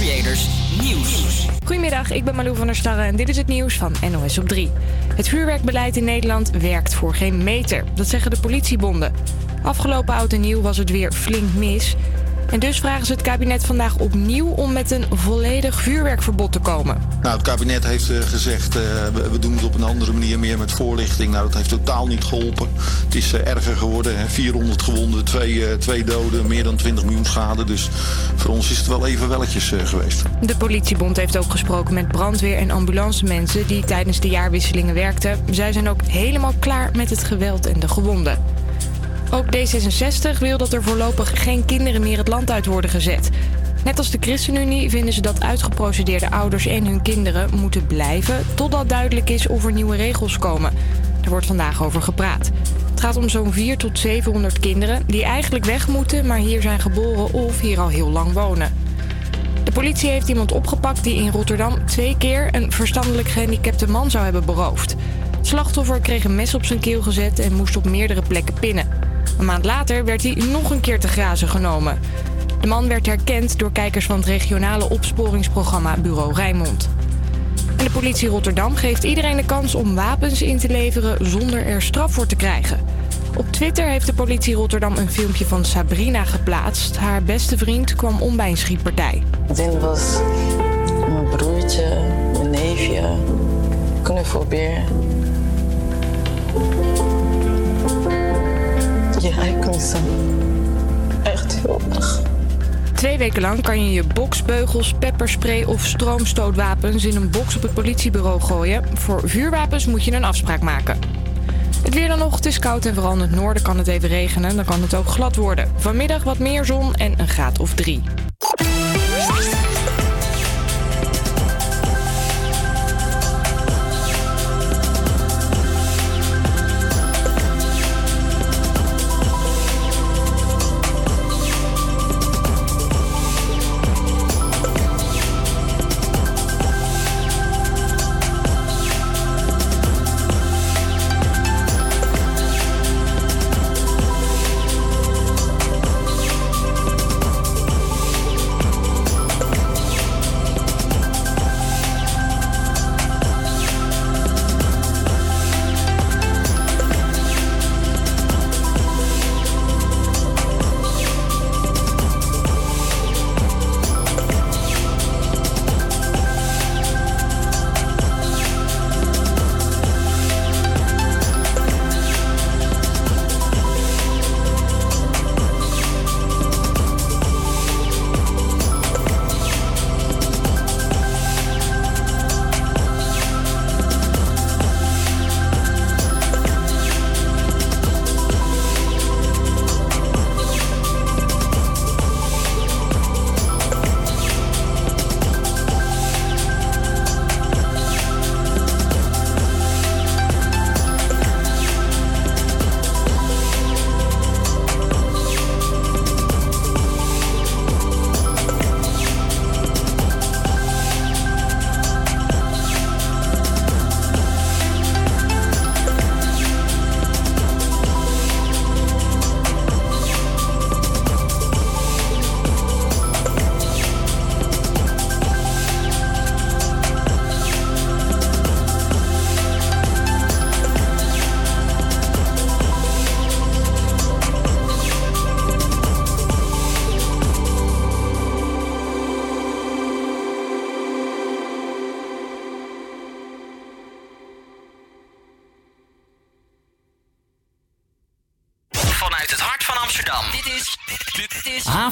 Creators Nieuws. Goedemiddag, ik ben Malou van der Starre en dit is het nieuws van NOS op 3. Het vuurwerkbeleid in Nederland werkt voor geen meter. Dat zeggen de politiebonden. Afgelopen oud en nieuw was het weer flink mis. En dus vragen ze het kabinet vandaag opnieuw om met een volledig vuurwerkverbod te komen. Nou, het kabinet heeft uh, gezegd, uh, we, we, doen het op een andere manier, meer met voorlichting. Nou, dat heeft totaal niet geholpen. Het is uh, erger geworden, hè. 400 gewonden, twee, twee doden, meer dan 20 miljoen schade. Dus voor ons is het wel even welletjes geweest. De politiebond heeft ook gesproken met brandweer- en ambulancemensen die tijdens de jaarwisselingen werkten. Zij zijn ook helemaal klaar met het geweld en de gewonden. Ook D66 wil dat er voorlopig geen kinderen meer het land uit worden gezet. Net als de ChristenUnie vinden ze dat uitgeprocedeerde ouders en hun kinderen moeten blijven totdat duidelijk is of er nieuwe regels komen. Daar wordt vandaag over gepraat. Het gaat om zo'n 4 tot 700 kinderen die eigenlijk weg moeten, maar hier zijn geboren of hier al heel lang wonen. De politie heeft iemand opgepakt die in Rotterdam twee keer een verstandelijk gehandicapte man zou hebben beroofd. Het slachtoffer kreeg een mes op zijn keel gezet en moest op meerdere plekken pinnen. Een maand later werd hij nog een keer te grazen genomen. De man werd herkend door kijkers van het regionale opsporingsprogramma Bureau Rijnmond. En de politie Rotterdam geeft iedereen de kans om wapens in te leveren zonder er straf voor te krijgen. Op Twitter heeft de politie Rotterdam een filmpje van Sabrina geplaatst. Haar beste vriend kwam om bij een schietpartij. Dit was mijn broertje, mijn neefje, knuffelbeer. Ik mis hem. Echt heel erg. Twee weken lang kan je je boksbeugels, pepperspray of stroomstootwapens in een box op het politiebureau gooien. Voor vuurwapens moet je een afspraak maken. Het weer dan nog, het is koud en vooral in het noorden kan het even regenen. Dan kan het ook glad worden. Vanmiddag wat meer zon en een graad of drie.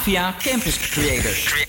Havia Campus. Creators.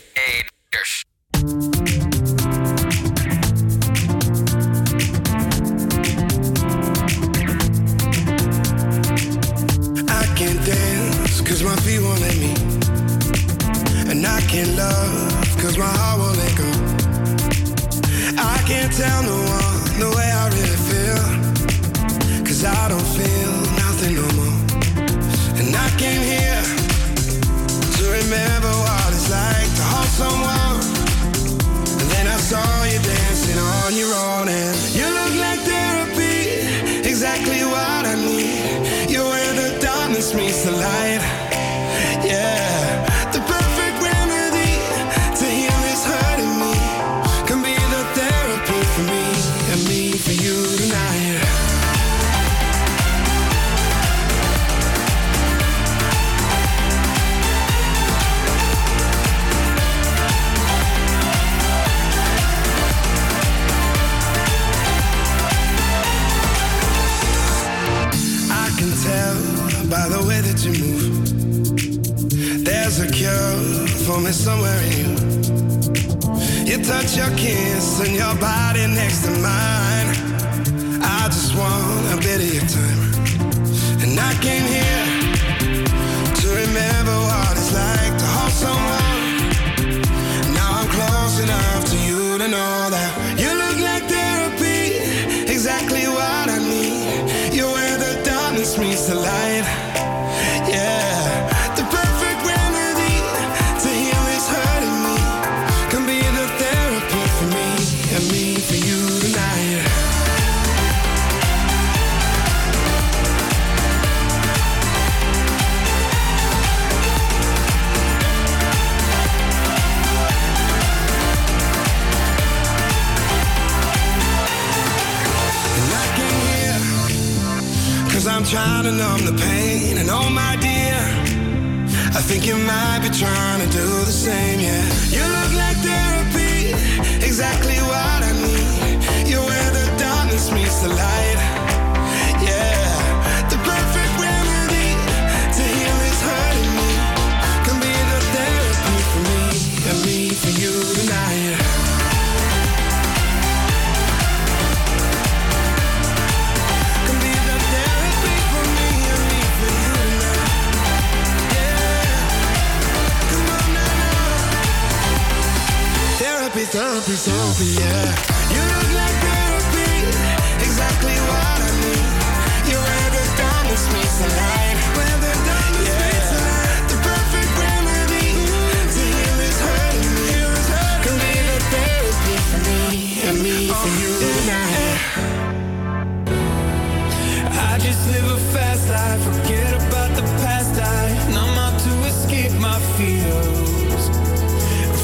feels.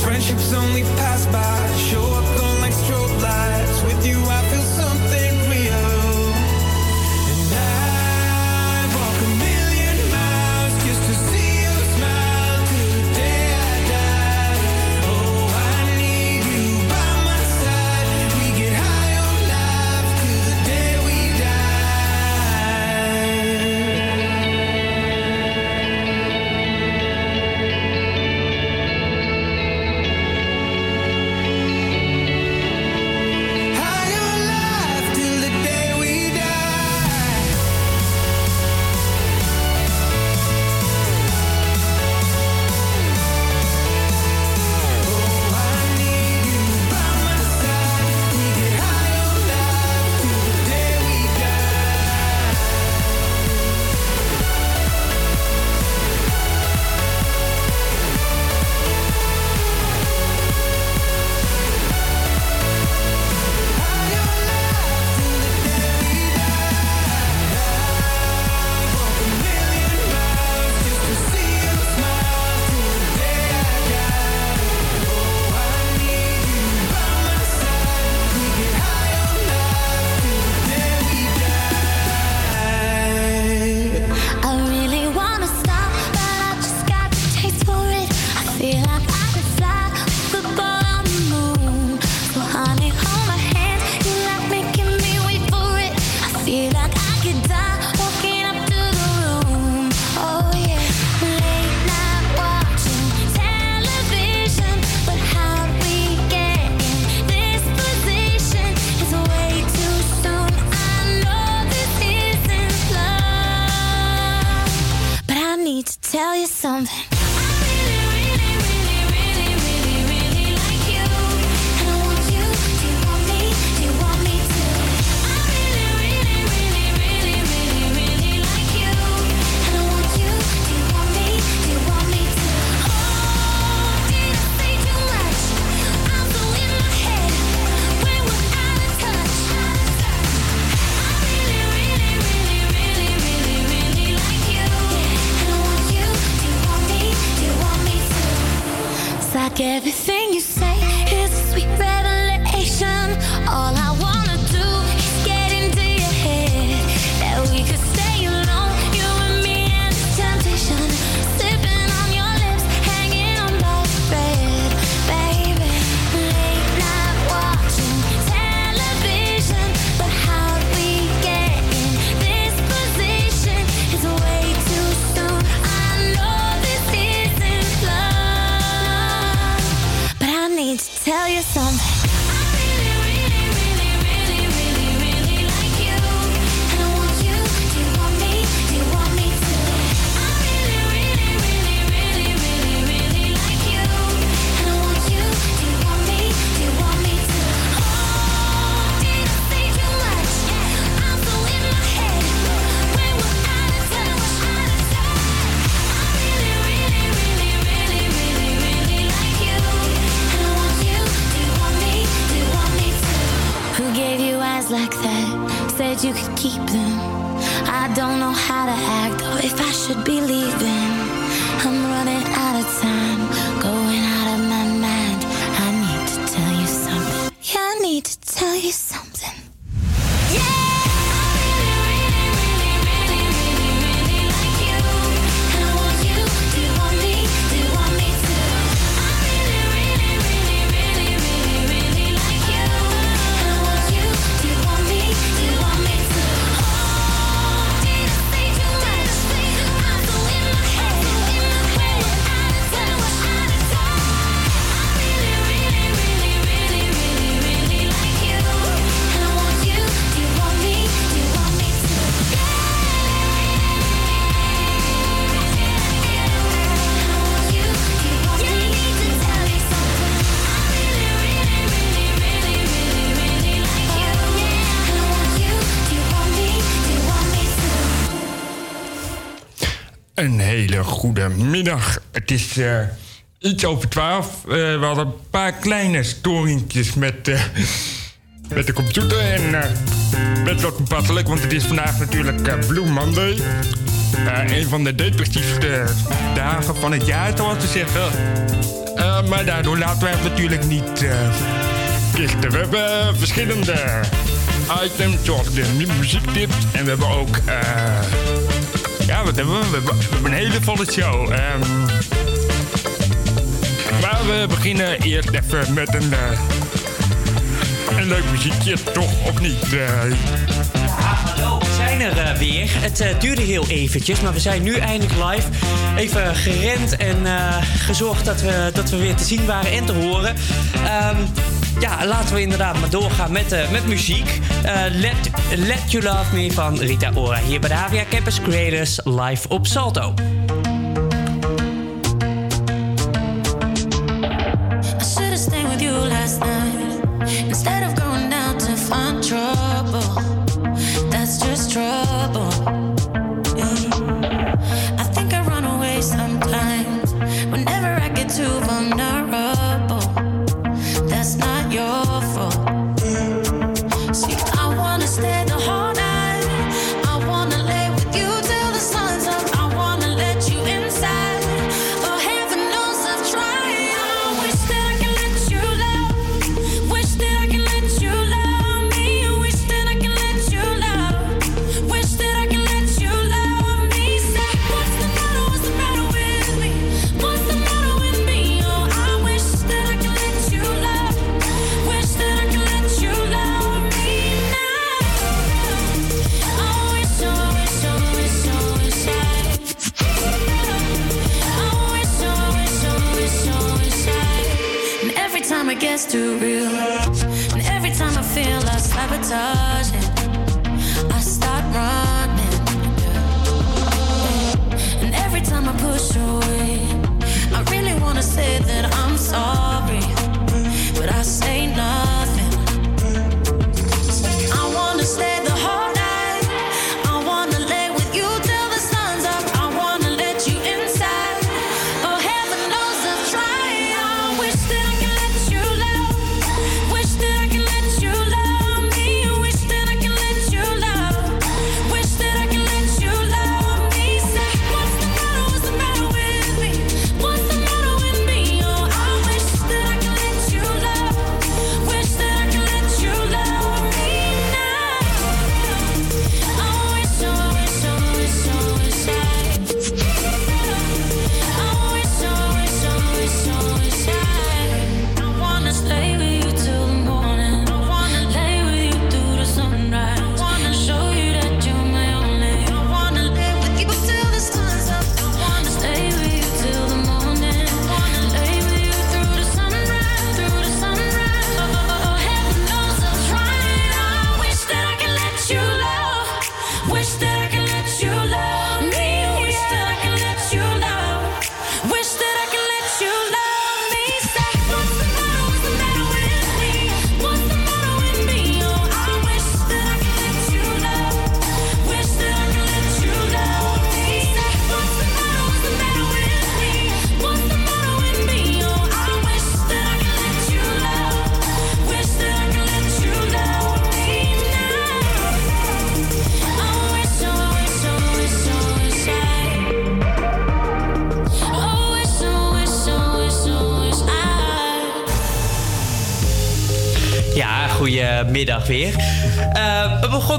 Friendships only pass by. is eh, iets over twaalf. Uh, we hadden een paar kleine storingjes met, eh, met de computer. En best wel toepasselijk, want het is vandaag natuurlijk Blue Monday. een van de depressiefste dagen van het jaar, zoals te zeggen. maar daardoor laten wij het natuurlijk niet kisten. We hebben verschillende items, zoals de muziektips. En we hebben ook... Ja, hebben we? Hebben een hele volle show. Ehm, we beginnen eerst even met een, eh, een leuk muziekje, toch of niet? Eh? We zijn er eh, weer. Het duurde heel eventjes, maar we zijn nu eindelijk live. Even gerend en gezorgd dat we, dat we weer te zien waren en te horen. Ehm, ja, laten we inderdaad maar doorgaan met, uh, met muziek. Let, let You Love Me van Rita Ora hier bij de Havia Campus Creators live op Salto.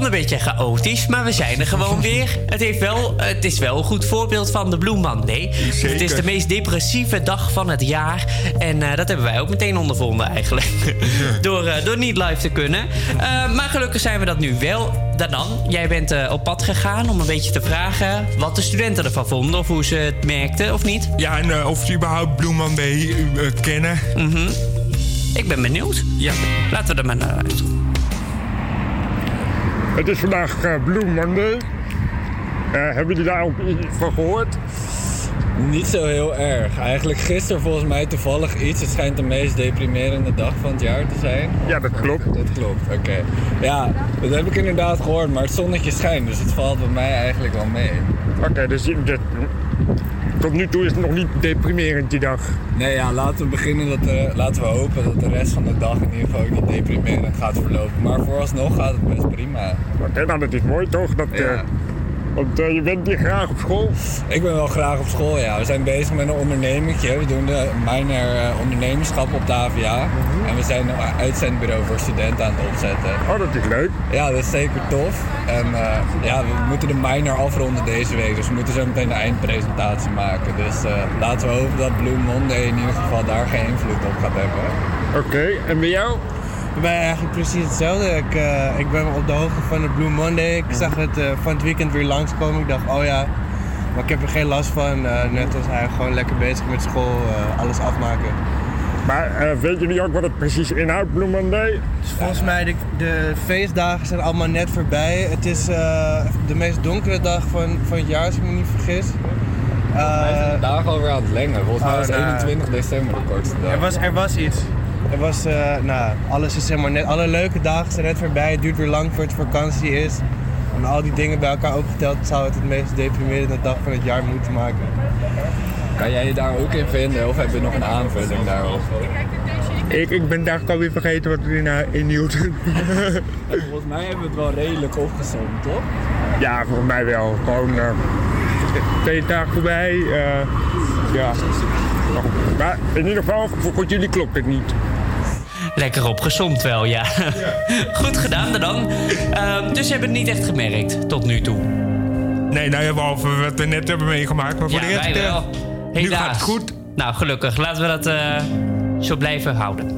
Een beetje chaotisch, maar we zijn er gewoon weer. Het, heeft wel, het is wel een goed voorbeeld van de Blue Monday. Zeker. Het is de meest depressieve dag van het jaar. En eh, dat hebben wij ook meteen ondervonden eigenlijk. door, eh, door niet live te kunnen. Eh, maar gelukkig zijn we dat nu wel. Dan, jij bent op pad gegaan om een beetje te vragen wat de studenten ervan vonden. Of hoe ze het merkten, of niet? Ja, en of ze überhaupt Blue Monday kennen. Mhm. Ik ben benieuwd. Ja. Laten we er maar naar luisteren. Het is vandaag Blue Monday. Eh, hebben jullie daar ook iets van gehoord? Niet zo heel erg. Eigenlijk gisteren volgens mij toevallig iets. Het schijnt de meest deprimerende dag van het jaar te zijn. Ja, dat klopt. Dat klopt, oké. Ja, dat heb ik inderdaad gehoord, maar het zonnetje schijnt, dus het valt bij mij eigenlijk wel mee. Oké, dus je- dit- tot nu toe is het nog niet deprimerend die dag. Nee, ja, laten we beginnen dat de, laten we hopen dat de rest van de dag in ieder geval ook niet deprimerend gaat verlopen. Maar vooralsnog gaat het best prima. Oké, nou dat is mooi toch? Dat, Ja. Want eh, je bent hier graag op school. Ik ben wel graag op school, ja. We zijn bezig met een ondernemingje. We doen de minor eh, ondernemerschap op de AVA. En we zijn een uitzendbureau voor studenten aan het opzetten. Oh, dat is leuk. Ja, dat is zeker tof. En eh, ja, we moeten de minor afronden deze week. Dus we moeten zo meteen de eindpresentatie maken. Dus laten we hopen dat Blue Monday in ieder geval daar geen invloed op gaat hebben. Oké, en bij jou? Bij mij eigenlijk precies hetzelfde. Ik, eh, ik ben op de hoogte van de Blue Monday. Ik zag het eh, van het weekend weer langskomen. Ik dacht, oh ja, maar ik heb er geen last van. Eh, net als hij gewoon lekker bezig met school, eh, alles afmaken. Maar eh weten jullie ook wat het precies inhoudt, Blue Monday? Dus volgens mij, de, de feestdagen zijn allemaal net voorbij. Het is eh, de meest donkere dag van, van het jaar, als ik me niet vergis. Wij zijn de dagen alweer aan het lengen. Volgens mij oh, was nou. 21 december de kortste dag. Er was, er was iets. Er was, eh, nou, alles is zeg maar net, alle leuke dagen zijn net voorbij. Het duurt weer lang voor het vakantie is. En al die dingen bij elkaar opgeteld zou het het meest deprimerende dag van het jaar moeten maken. Kan jij je daar ook in vinden of heb je nog een aanvulling daarop? Ik, ik ben daar alweer vergeten wat het inhou- inhield. Volgens mij hebben we het wel redelijk opgezomd, toch? ja, volgens mij wel. Gewoon eh, twee dagen voorbij. eh, ja. Maar in ieder geval, volgens jullie klopt het niet. Lekker opgezomd wel, ja. Goed gedaan dan. Ehm, dus je hebt het niet echt gemerkt tot nu toe. Nee, nou ja, behalve wat we net hebben meegemaakt. Maar voor ja, de wij eh, wel. nu gaat het goed. Nou, gelukkig. Laten we dat eh, zo blijven houden.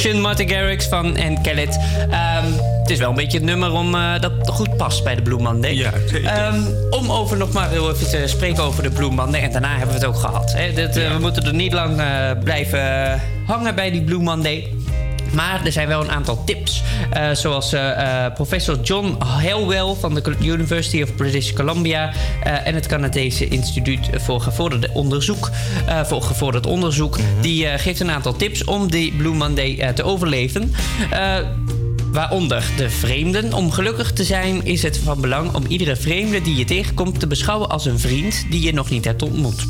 Ocean Martin Garrix van en Kellet. Ehm, het is wel een beetje het nummer om, eh, dat goed past bij de Blue Monday. Ja. Ehm, om over nog maar heel even te spreken over de Blue Monday. En daarna hebben we het ook gehad. Hè. Dit, eh, We moeten er niet lang eh, blijven hangen bij die Blue Monday. Maar er zijn wel een aantal tips. Eh, zoals eh, eh, professor John Helwell van de University of British Columbia en het Canadese Instituut voor Gevorderd Onderzoek. voor gevorderd onderzoek. Die eh, geeft een aantal tips om die Blue Monday te overleven. Waaronder de vreemden. Om gelukkig te zijn is het van belang om iedere vreemde die je tegenkomt te beschouwen als een vriend die je nog niet hebt ontmoet.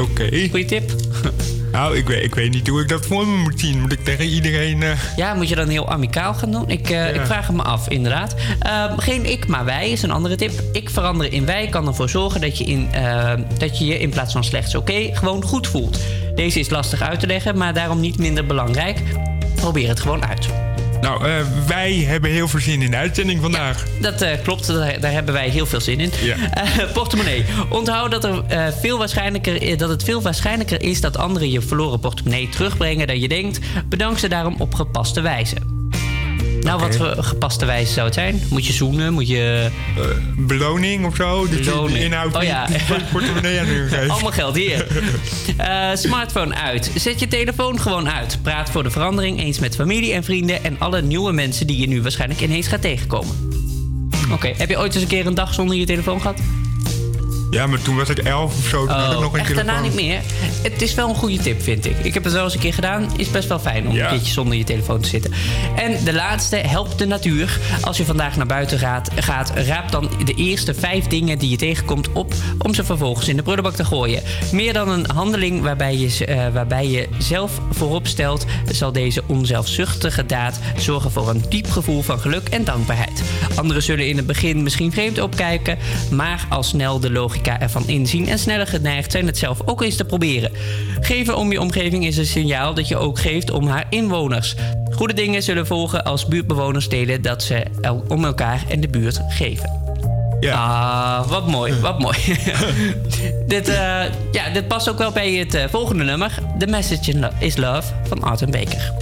Oké. Goeie tip. Nou, ik weet, ik weet niet hoe ik dat voor me moet zien. Moet ik tegen iedereen... eh, Ja, moet je dan heel amicaal gaan doen? Ik, eh, ik vraag het me af, inderdaad. Ehm, geen ik, maar wij is een andere tip. Ik veranderen in wij kan ervoor zorgen dat je, in, eh, dat je je in plaats van slechts oké gewoon goed voelt. Deze is lastig uit te leggen, maar daarom niet minder belangrijk. Probeer het gewoon uit. Nou, eh, wij hebben heel veel zin in de uitzending vandaag. Dat eh, klopt, daar, hebben wij heel veel zin in. Ja. Eh, portemonnee. Onthoud dat, er, veel waarschijnlijker, dat het veel waarschijnlijker is dat anderen je verloren portemonnee terugbrengen dan je denkt. Bedank ze daarom op gepaste wijze. Nou, wat voor gepaste wijze zou het zijn? Moet je zoenen? Moet je... beloning of zo? Dat je de inhoud Oh ja. portemonnee aan geeft. Allemaal geld, hier. Eh, smartphone uit. Zet je telefoon gewoon uit. Praat voor de verandering eens met familie en vrienden... en alle nieuwe mensen die je nu waarschijnlijk ineens gaat tegenkomen. Oké, heb je ooit eens een keer een dag zonder je telefoon gehad? Ja, maar toen was ik elf of zo. Toen had ik nog een Oh, echt telefoon. daarna niet meer. Het is wel een goede tip, vind ik. Ik heb het wel eens een keer gedaan. Is best wel fijn om Ja. een keertje zonder je telefoon te zitten. En de laatste, help de natuur. Als je vandaag naar buiten gaat, gaat raap dan de eerste vijf dingen die je tegenkomt op... om ze vervolgens in de prullenbak te gooien. Meer dan een handeling waarbij je, eh, waarbij je zelf voorop stelt... zal deze onzelfzuchtige daad zorgen voor een diep gevoel van geluk en dankbaarheid. Anderen zullen in het begin misschien vreemd opkijken... maar al snel de logica ervan inzien en sneller geneigd zijn het zelf ook eens te proberen. Geven om je omgeving is een signaal dat je ook geeft om haar inwoners. Goede dingen zullen volgen als buurtbewoners delen dat ze el- om elkaar en de buurt geven. Ja. Ah, wat mooi, wat mooi. dit, eh, ja, dit past ook wel bij het eh, volgende nummer. The Message is Love van Arten Baker.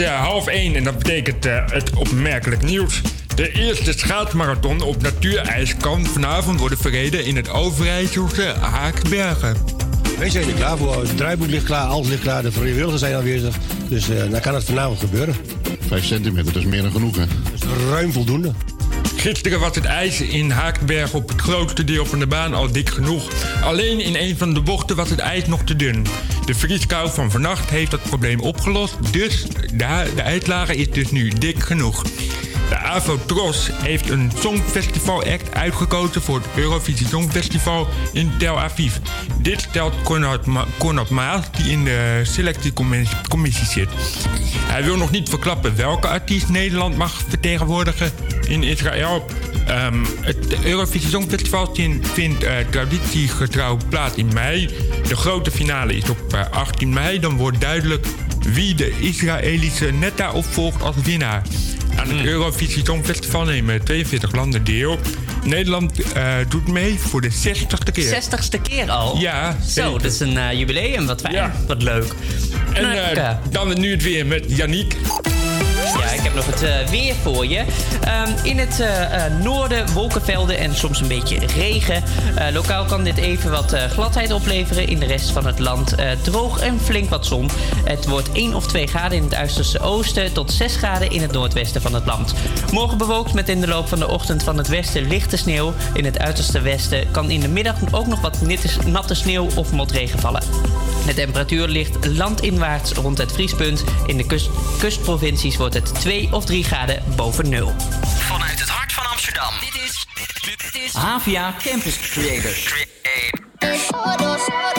Is eh, half één en dat betekent eh, het opmerkelijk nieuws. De eerste schaatsmarathon op natuurijs kan vanavond worden verreden in het Overijsselse Haakbergen. Wij zijn er klaar voor. Het draaiboek ligt klaar, alles ligt klaar. De vrijwilligers zijn aanwezig. Dus eh, dan kan het vanavond gebeuren. Vijf centimeter, dat is meer dan genoeg, hè? Dat is ruim voldoende. Gisteren was het ijs in Haakberg op het grootste deel van de baan al dik genoeg. Alleen in een van de bochten was het ijs nog te dun. De vrieskou van vannacht heeft dat probleem opgelost, dus de, de ijslager is dus nu dik genoeg. De AVO Tros heeft een Songfestival act uitgekozen voor het Eurovisie Songfestival in Tel Aviv. Dit stelt Konrad Maas, die in de selectiecommissie zit. Hij wil nog niet verklappen welke artiest Nederland mag vertegenwoordigen in Israël. Ehm, het Eurovisie Songfestival vindt uh, traditiegetrouw plaats in mei. De grote finale is op uh, 18 mei. Dan wordt duidelijk wie de Israëlische Netta opvolgt als winnaar. Aan het Eurovisie Songfestival nemen 42 landen deel. Nederland uh, doet mee voor de 60ste keer. 60ste keer al? Ja. Zo, dat is een uh, jubileum. Wat fijn. Ja. Wat leuk. En Nou, uh, dan nu het weer met Yannick. Heb nog het eh, weer voor je. Ehm, in het eh, eh, noorden wolkenvelden en soms een beetje regen. Lokaal kan dit even wat gladheid opleveren. In de rest van het land droog en flink wat zon. Het wordt 1 of 2 graden in het uiterste oosten tot 6 graden in het noordwesten van het land. Morgen bewolkt met in de loop van de ochtend van het westen lichte sneeuw. In het uiterste westen kan in de middag ook nog wat natte sneeuw of motregen vallen. De temperatuur ligt landinwaarts rond het vriespunt. In de kust, kustprovincies wordt het 2 of 3 graden boven nul. Vanuit het hart van Amsterdam. Dit is, dit is Havia Campus Creators. I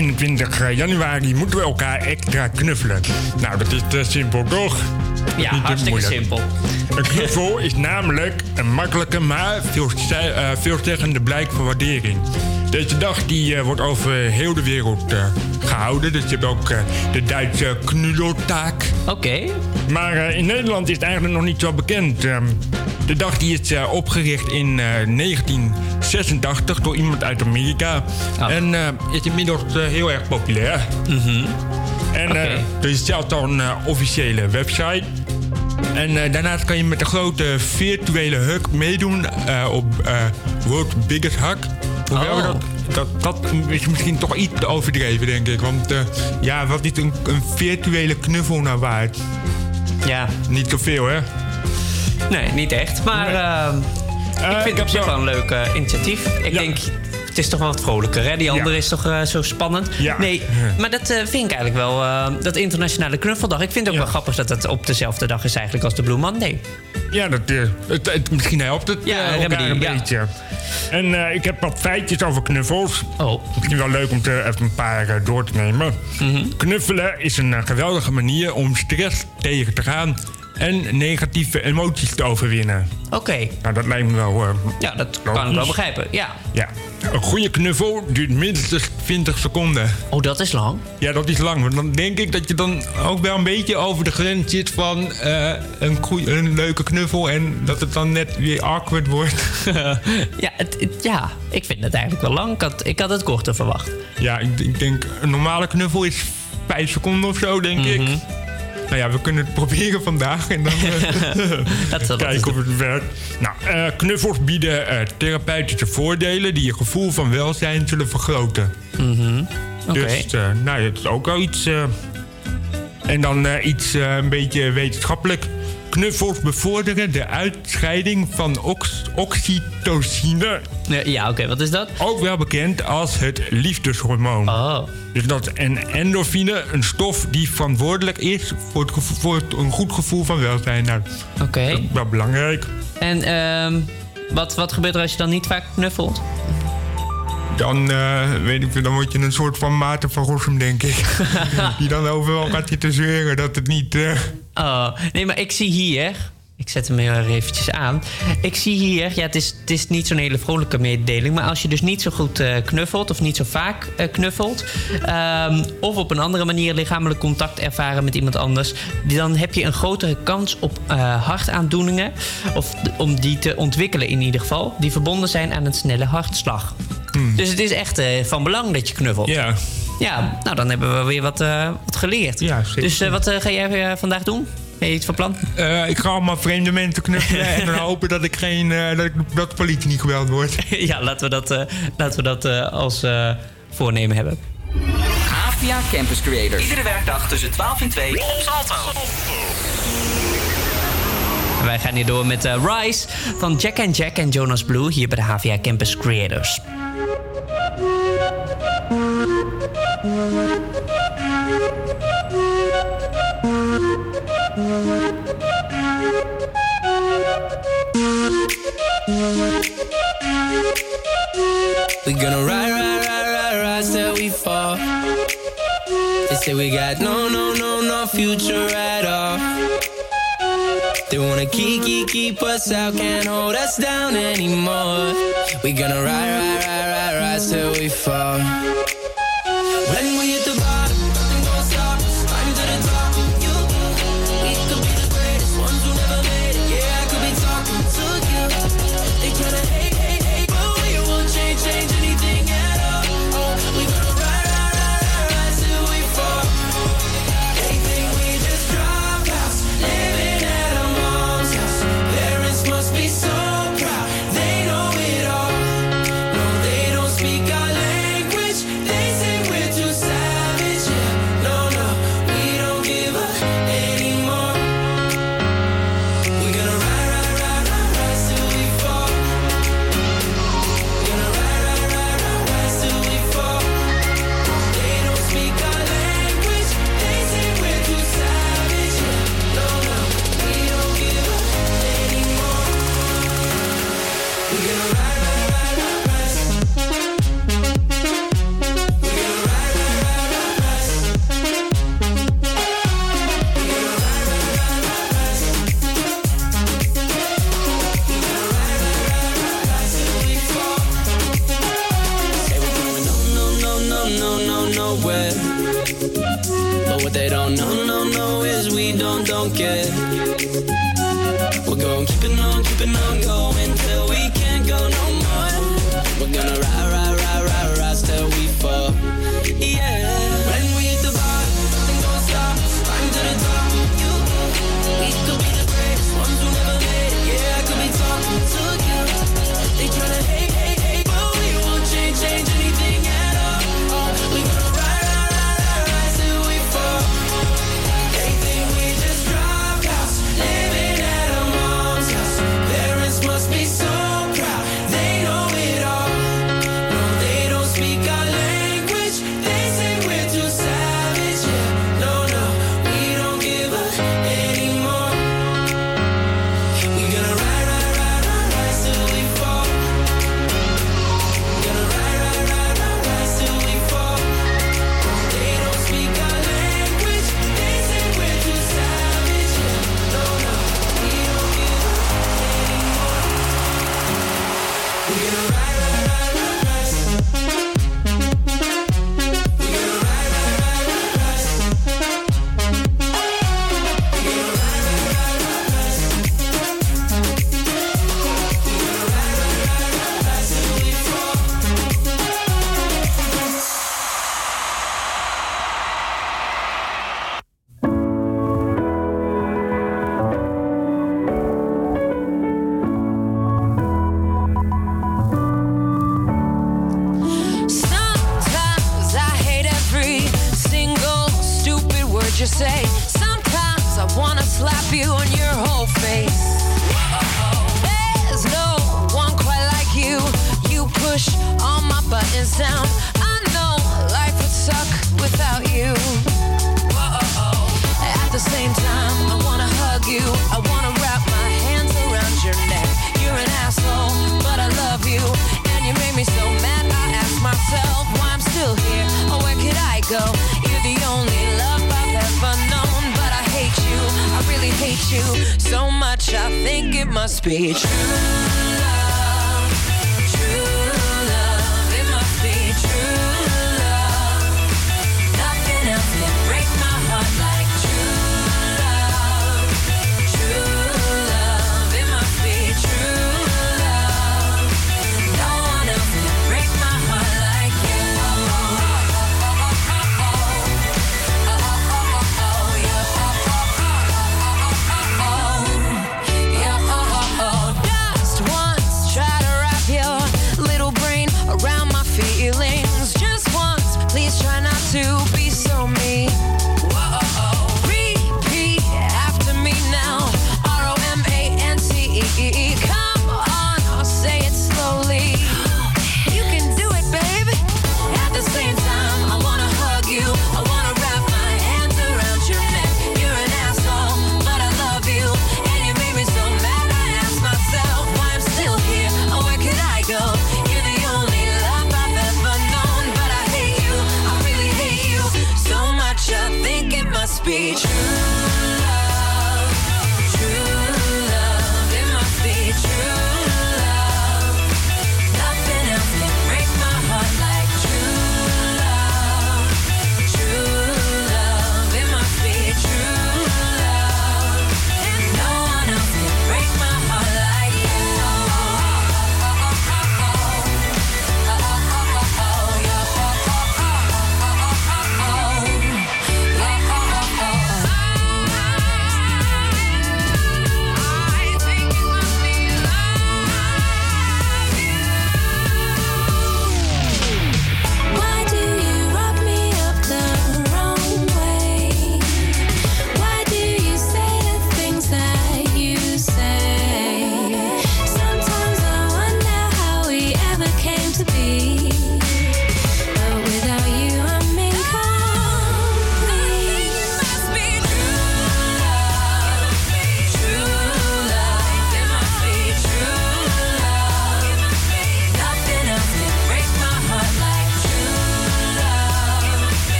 21 eh, januari moeten we elkaar extra knuffelen. Nou, dat is te simpel, toch? Ja, hartstikke simpel. Een knuffel is namelijk een makkelijke, maar veelzeggende eh, blijk van waardering. Deze dag die, eh, wordt over heel de wereld gehouden. Dus je hebt ook de Duitse knudeltaak. Oké. Maar in Nederland is het eigenlijk nog niet zo bekend. Ehm, de dag die is eh, opgericht in eh, 1986 door iemand uit Amerika. Ah. En eh, is inmiddels heel erg populair. Mhm. En okay. er is zelfs al een officiële website. En daarnaast kan je met de grote virtuele hug meedoen op uh, World Biggest Hug. Hoewel oh. dat, dat, dat, is misschien toch iets te overdreven, denk ik. Want ja, wat is een, een virtuele knuffel nou waard? Ja. Niet te veel, hè? Nee, niet echt. Maar ehm, eh, ik vind het op wel een leuk eh, initiatief. Ik denk het is toch wel wat vrolijker, hè? Die andere is toch eh, zo spannend? Ja. Nee, maar dat vind ik eigenlijk wel, ehm, dat internationale knuffeldag. Ik vind het ook wel grappig dat dat op dezelfde dag is eigenlijk als de Blue Monday. Ja, dat, het, het, misschien helpt het ja, elkaar een beetje. En ik heb wat feitjes over knuffels. Oh. Misschien wel leuk om er even een paar door te nemen. Mhm. Knuffelen is een geweldige manier om stress tegen te gaan en negatieve emoties te overwinnen. Oké. Nou, dat lijkt me wel... eh, Ja, dat kan ik wel begrijpen. Ja. Ja, een goede knuffel duurt minstens 20 seconden. Oh, dat is lang? Ja, dat is lang. Want dan denk ik dat je dan ook wel een beetje over de grens zit van eh, een, een leuke knuffel... en dat het dan net weer awkward wordt. Ja, het, het- ja, ik vind het eigenlijk wel lang. Ik had, ik had het korter verwacht. ja, ik, ik denk een normale knuffel is 5 seconden of zo, denk ik. Nou ja, we kunnen het proberen vandaag en dan eh, kijken of het werkt. Nou, eh, knuffels bieden eh, therapeutische voordelen die je gevoel van welzijn zullen vergroten. Oké. Dus, eh, nou, het is ook wel iets. en dan iets een beetje wetenschappelijk. Knuffels bevorderen de uitscheiding van ox- oxytocine. Ja, oké, wat is dat? Ook wel bekend als het liefdeshormoon. Oh. Dus dat is een endorfine, een stof die verantwoordelijk is voor, het gevo- voor het- een goed gevoel van welzijn. Nou, Oké. dat is wel belangrijk. En ehm, wat, wat gebeurt er als je dan niet vaak knuffelt? Dan, eh, weet ik, dan word je een soort van Maarten van Rossum, denk ik. die dan overal gaat zitten zeuren dat het niet... eh, Oh, nee, maar ik zie hier... Ik zet hem erg eventjes aan. Ik zie hier, ja, het is, het is niet zo'n hele vrolijke mededeling... maar als je dus niet zo goed eh, knuffelt of niet zo vaak eh, knuffelt... ehm, of op een andere manier lichamelijk contact ervaren met iemand anders... dan heb je een grotere kans op eh, hartaandoeningen... of om die te ontwikkelen in ieder geval... die verbonden zijn aan een snelle hartslag. Dus het is echt eh, van belang dat je knuffelt. Ja. Ja, nou dan hebben we weer wat, eh, wat geleerd. Ja, zeker. Dus eh, wat ga jij vandaag doen? Ben je iets van plan? Eh, ik ga allemaal vreemde mensen knuffelen en dan hopen dat ik geen eh, dat, ik, dat de politie niet geweld wordt. ja, laten we dat, eh, laten we dat eh, als eh, voornemen hebben. Havia Campus Creators. Iedere werkdag tussen 12 en 2 op Salto. En wij gaan hier door met eh, Rise van Jack and Jack en Jonas Blue hier bij de HVA Campus Creators. We gonna ride, ride, ride, ride, ride till we fall. They say we got no, no, no, no future at all. They wanna keep, keep, keep us out, can't hold us down anymore. We gonna ride, ride, ride, ride, ride till we fall.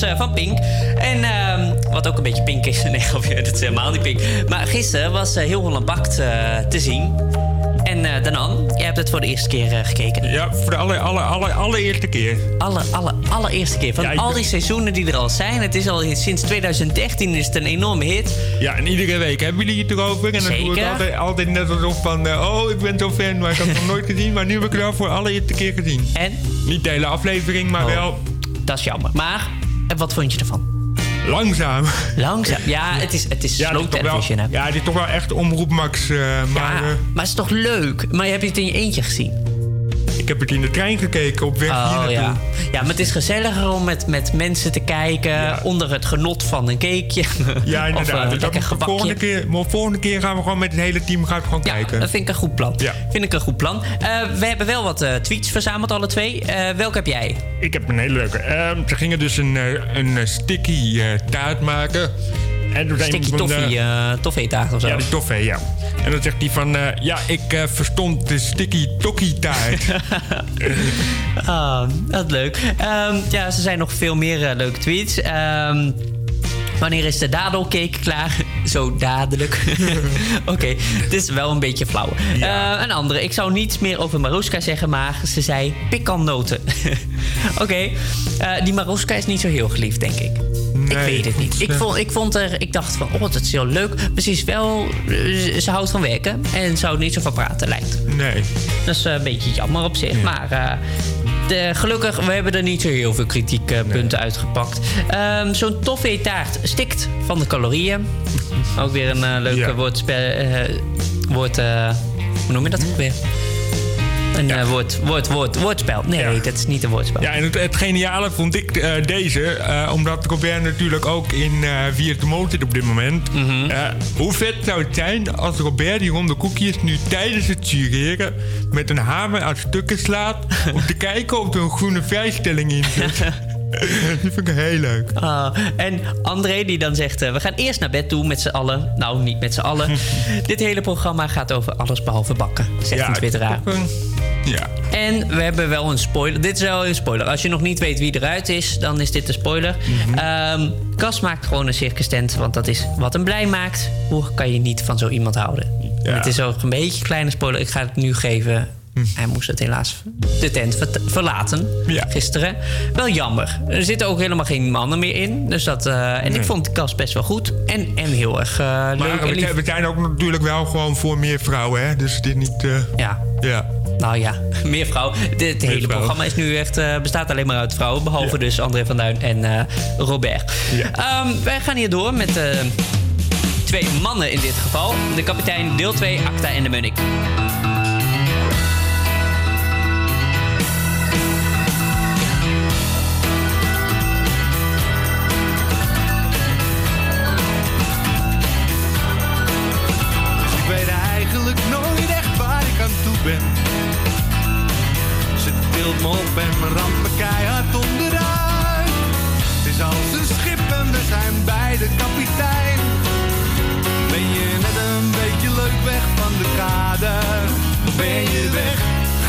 Was eh, van Pink. En ehm, wat ook een beetje pink is. Nee, dat is helemaal niet pink. Maar gisteren was eh, Heel Holland Bakt eh, te zien. En eh Danan, jij hebt het voor de eerste keer gekeken. Ja, voor de aller, aller, aller, allereerste keer. Alle, alle, allereerste keer. Van Ja, al die seizoenen die er al zijn. Het is al sinds 2013 is het een enorme hit. Ja, en iedere week hebben jullie het erover. En dan doe ik Zeker. altijd, altijd net alsof van... oh, ik ben zo fan, maar ik had het nog nooit gezien. Maar nu heb ik het al voor de allereerste keer gezien. En? Niet de hele aflevering, maar Oh. wel Dat is jammer. Maar, en wat vond je ervan? langzaam. Langzaam. Ja, het is, het is Ja, slow het is toch wel, television. hè. ja, dit is toch wel echt omroep Max. eh, maar Ja, eh, maar het is toch leuk? Maar heb je het in je eentje gezien? Ik heb het in de trein gekeken op weg hier Oh naartoe. ja. ja, maar het is gezelliger om met, met mensen te kijken. Onder het genot van een cakeje. Ja, of inderdaad. uh, dat lekker moet de volgende, keer, maar volgende keer gaan we gewoon met het hele team gaan we gewoon kijken. Dat vind ik een goed plan. Ja. Vind ik een goed plan. Eh, we hebben wel wat eh, tweets verzameld, alle twee. Eh welke heb jij? Ik heb een hele leuke. Ehm, ze gingen dus een, een sticky eh, taart maken. Van, toffee, eh, eh toffee taart of zo. Ja, die toffee, ja. En dan zegt hij van... eh, ja, ik eh, verstond de sticky tokkie taart. Ah, dat is leuk. Ehm, ja, er zijn nog veel meer leuke tweets. Ehm, Wanneer is de dadelcake klaar? Zo dadelijk. Oké, het is wel een beetje flauw. Een andere. Ik zou niets meer over Maruska zeggen, maar ze zei pikantnoten. Oké, die Maruska is niet zo heel geliefd, denk ik. Ik weet het niet. Ik vond, ik vond er, ik dacht van, oh, dat is heel leuk. Is wel, eh, ze houdt van werken en zou niet zo van praten, lijkt. Nee. Dat is eh, een beetje jammer op zich. Maar eh, de, gelukkig, we hebben er niet zo heel veel kritiekpunten uitgepakt. Ehm, Zo'n toffee-taart stikt van de calorieën. Ook weer een eh, leuke woordspel. woord, hoe noem je dat ook weer? Een eh, woord, woord, woord, woordspel. Nee, dat is niet een woordspel. Ja, en het, het geniale vond ik eh, deze, eh, omdat Robert natuurlijk ook in Via de Motor zit op dit moment. Mhm. Hoe vet zou het zijn als Robert die ronde koekjes nu tijdens het jureren met een hamer uit stukken slaat om te kijken of er een groene vrijstelling in zit. die vind ik heel leuk. Ah, en André die dan zegt... we gaan eerst naar bed toe met z'n allen. Nou, niet met z'n allen. Dit hele programma gaat over alles behalve bakken, zegt een twitteraar. Ja. En we hebben wel een spoiler. Dit is wel een spoiler. Als je nog niet weet wie eruit is, dan is dit een spoiler. Ehm, Cas maakt gewoon een circus tent, want dat is wat hem blij maakt. Hoe kan je niet van zo iemand houden? En Het is ook een beetje een kleine spoiler. Ik ga het nu geven. Hij moest het helaas de tent ver- verlaten gisteren. Wel jammer. Er zitten ook helemaal geen mannen meer in. Dus dat, eh, en ik vond Cas best wel goed. En, en heel erg eh, leuk Maar we, lief. zijn- we zijn ook natuurlijk wel gewoon voor meer vrouwen, hè? Dus dit niet... eh, Ja. Ja. Nou ja, meer vrouwen. Dit hele programma is nu echt, eh, bestaat alleen maar uit vrouwen. Behalve dus André van Duin en eh, Robert. Ehm, wij gaan hier door met eh, twee mannen in dit geval. De kapitein deel 2, Acta en de Munnik. Beide kapitein. Ben je net een beetje leuk weg van de kade? Ben je weg,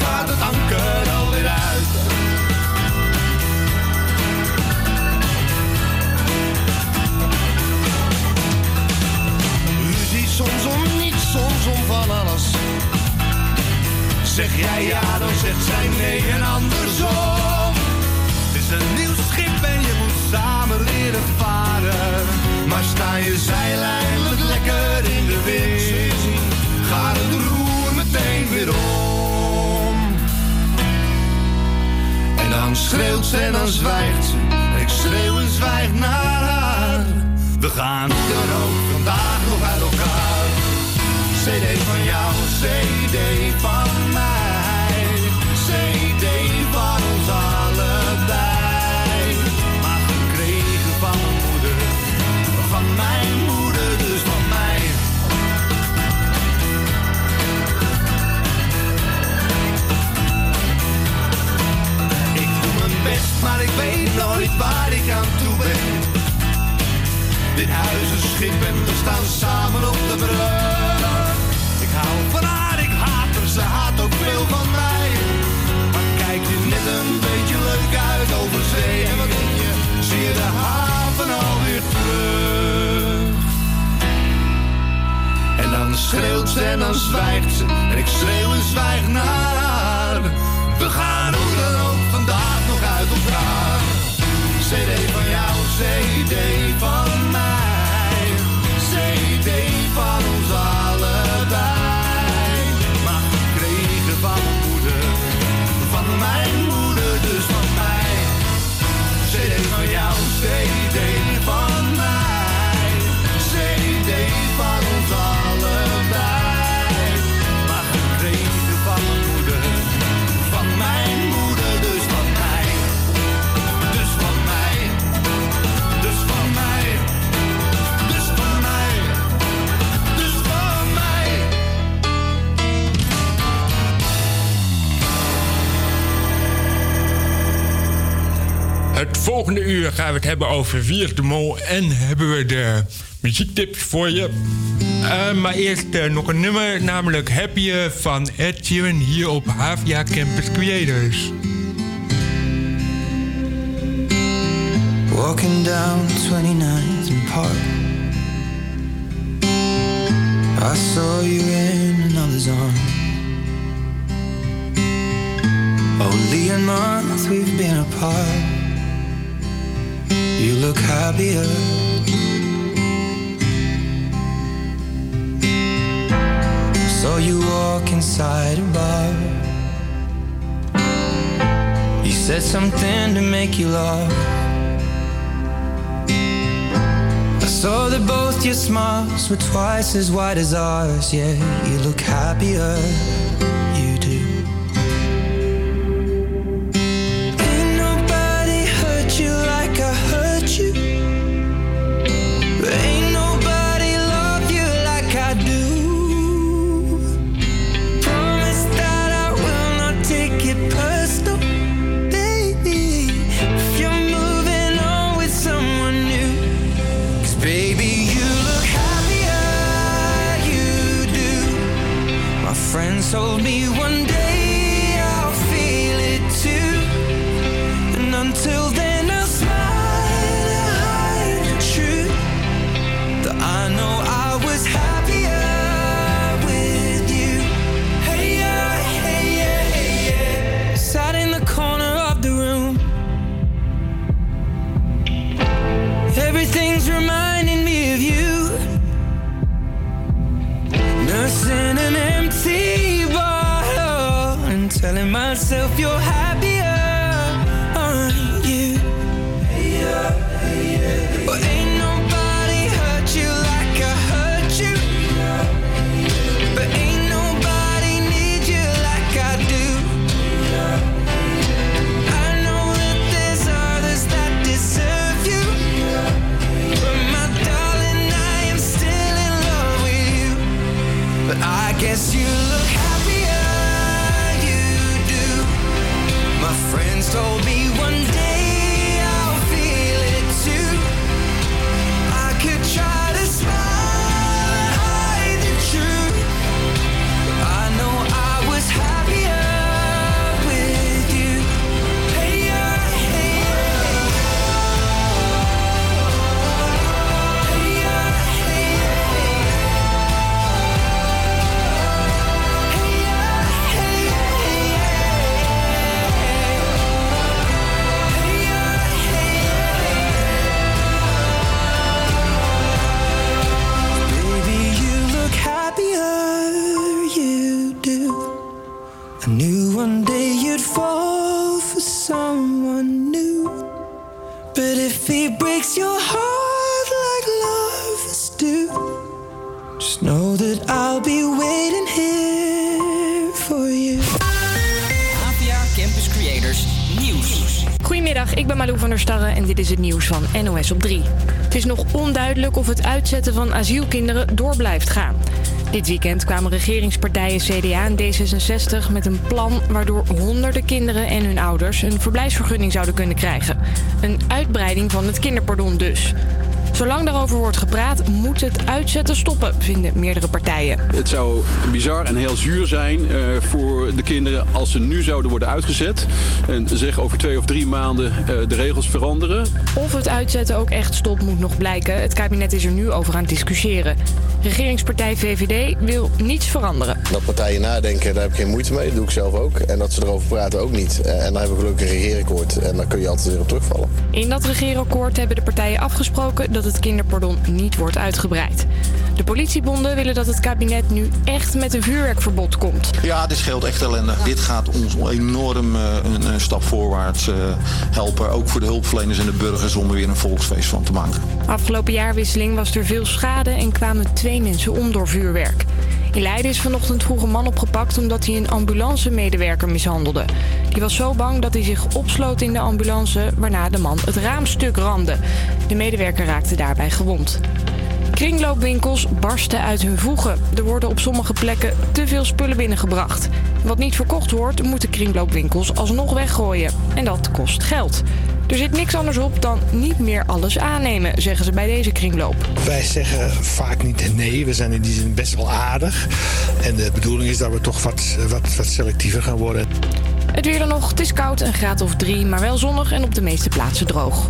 gaat het anker alweer uit. Ruzie soms om niets, soms om van alles. Zeg jij ja, dan zegt zij nee en andersom. Het is een nieuw schip en je moet samen leren varen. Maar sta je zeil eindelijk lekker in de wind, gaat het roer meteen weer om. En dan schreeuwt ze en dan zwijgt ze. Ik schreeuw en zwijg naar haar. We gaan dan ook vandaag nog uit elkaar. CD van jou, CD van mij. Maar ik weet nooit waar ik aan toe ben. Dit huis is schip en we staan samen op de brug. Ik hou van haar, ik haat haar, ze haat ook veel van mij. Maar kijk je net een beetje leuk uit over zee. En wat je, zie je de haven alweer terug. En dan schreeuwt ze en dan zwijgt ze. En ik schreeuw en zwijg naar haar. We gaan hoe volgende uur gaan we het hebben over Wie de Mol en hebben we de muziektips voor je. Eh, maar eerst eh, nog een nummer, namelijk Happy van Ed Sheeran hier op Havia Campus Creators. Walking down 29th and Park. I saw you in another's arm. Only a month we've been apart. You look happier. Saw you walk inside a bar. You said something to make you laugh. I saw that both your smiles were twice as wide as ours. Yeah, you look happier. Told me myself your high Op 3. Het is nog onduidelijk of het uitzetten van asielkinderen door blijft gaan. Dit weekend kwamen regeringspartijen CDA en D66 met een plan waardoor honderden kinderen en hun ouders een verblijfsvergunning zouden kunnen krijgen. Een uitbreiding van het kinderpardon dus. Zolang daarover wordt gepraat, moet het uitzetten stoppen, vinden meerdere partijen. Het zou bizar en heel zuur zijn eh, voor de kinderen als ze nu zouden worden uitgezet. En zeg over twee of drie maanden eh, de regels veranderen. Of het uitzetten ook echt stopt, moet nog blijken. Het kabinet is er nu over aan het discussiëren. Regeringspartij VVD wil niets veranderen. Dat partijen nadenken, daar heb ik geen moeite mee. Dat doe ik zelf ook. En dat ze erover praten ook niet. Eh, En dan hebben we gelukkig een regeerakkoord. En dan kun je altijd weer op terugvallen. In dat regeerakkoord hebben de partijen afgesproken dat het kinderpardon niet wordt uitgebreid. De politiebonden willen dat het kabinet nu echt met een vuurwerkverbod komt. Ja, dit scheelt echt ellende. Dit gaat ons enorm eh, een, een stap voorwaarts eh, helpen. Ook voor de hulpverleners en de burgers om er weer een volksfeest van te maken. Afgelopen jaarwisseling was er veel schade en kwamen twee mensen om door vuurwerk. In Leiden is vanochtend vroeg een man opgepakt omdat hij een ambulancemedewerker mishandelde. Die was zo bang dat hij zich opsloot in de ambulance, waarna de man het raamstuk ramde. De medewerker raakte daarbij gewond. Kringloopwinkels barsten uit hun voegen. Er worden op sommige plekken te veel spullen binnengebracht. Wat niet verkocht wordt, moeten kringloopwinkels alsnog weggooien. En dat kost geld. Er zit niks anders op dan niet meer alles aannemen, zeggen ze bij deze kringloop. Wij zeggen vaak niet nee. We zijn in die zin best wel aardig. En de bedoeling is dat we toch wat, wat, wat selectiever gaan worden. Het weer dan nog, het is koud, een graad of drie, maar wel zonnig en op de meeste plaatsen droog.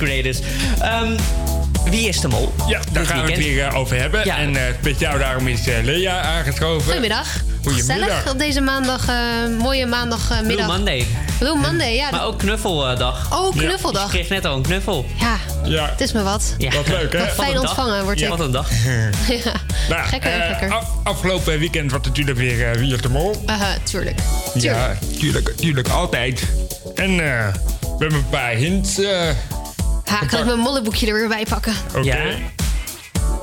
Ehm, wie is de mol? Ja, daar gaan we het weer eh, over hebben. Ja. En eh speciaal daarom is eh, Lea aangeschoven. Goedemiddag. Goedemiddag. Gezellig op deze maandag, eh, mooie maandagmiddag. Blue Monday. Blue Monday, ja. Maar ook knuffeldag. Oh, knuffeldag. Ik kreeg net al een knuffel. Ja, Ja. het is me wat. Ja. Wat leuk, hè? Wat fijn een dag. ontvangen wordt Ja, ik. wat een dag. ja. Nou, Gekker, gekker. af- afgelopen weekend was natuurlijk weer Wie is de Mol. Aha, tuurlijk. Ja, tuurlijk, tuurlijk, altijd. En eh, we hebben een paar hints. Ha, kan ik mijn molleboekje er weer bij pakken? Oké.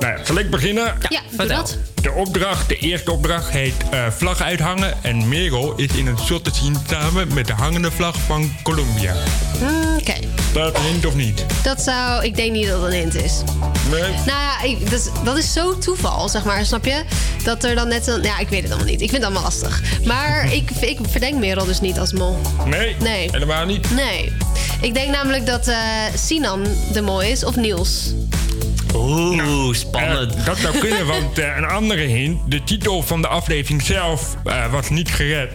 Nou ja, zal ik beginnen? Ja, doe dat. De opdracht, de eerste opdracht heet eh, vlag uithangen. En Merel is in een shot te zien samen met de hangende vlag van Colombia. Mm, Oké, Dat een hint of niet? dat zou... Ik denk niet dat het een hint is. Nee? Nou ja, ik, dat, is, dat is zo toeval, zeg maar, snap je? Dat er dan net een... Ja, ik weet het allemaal niet. Ik vind het allemaal lastig. Maar ik, ik verdenk Merel dus niet als mol. Nee? Nee. Helemaal niet? Nee. Ik denk namelijk dat eh, Sinan de mol is, of Niels. Oeh, spannend. Eh, dat zou kunnen, want eh, een andere hint. De titel van de aflevering zelf eh, was niet gered.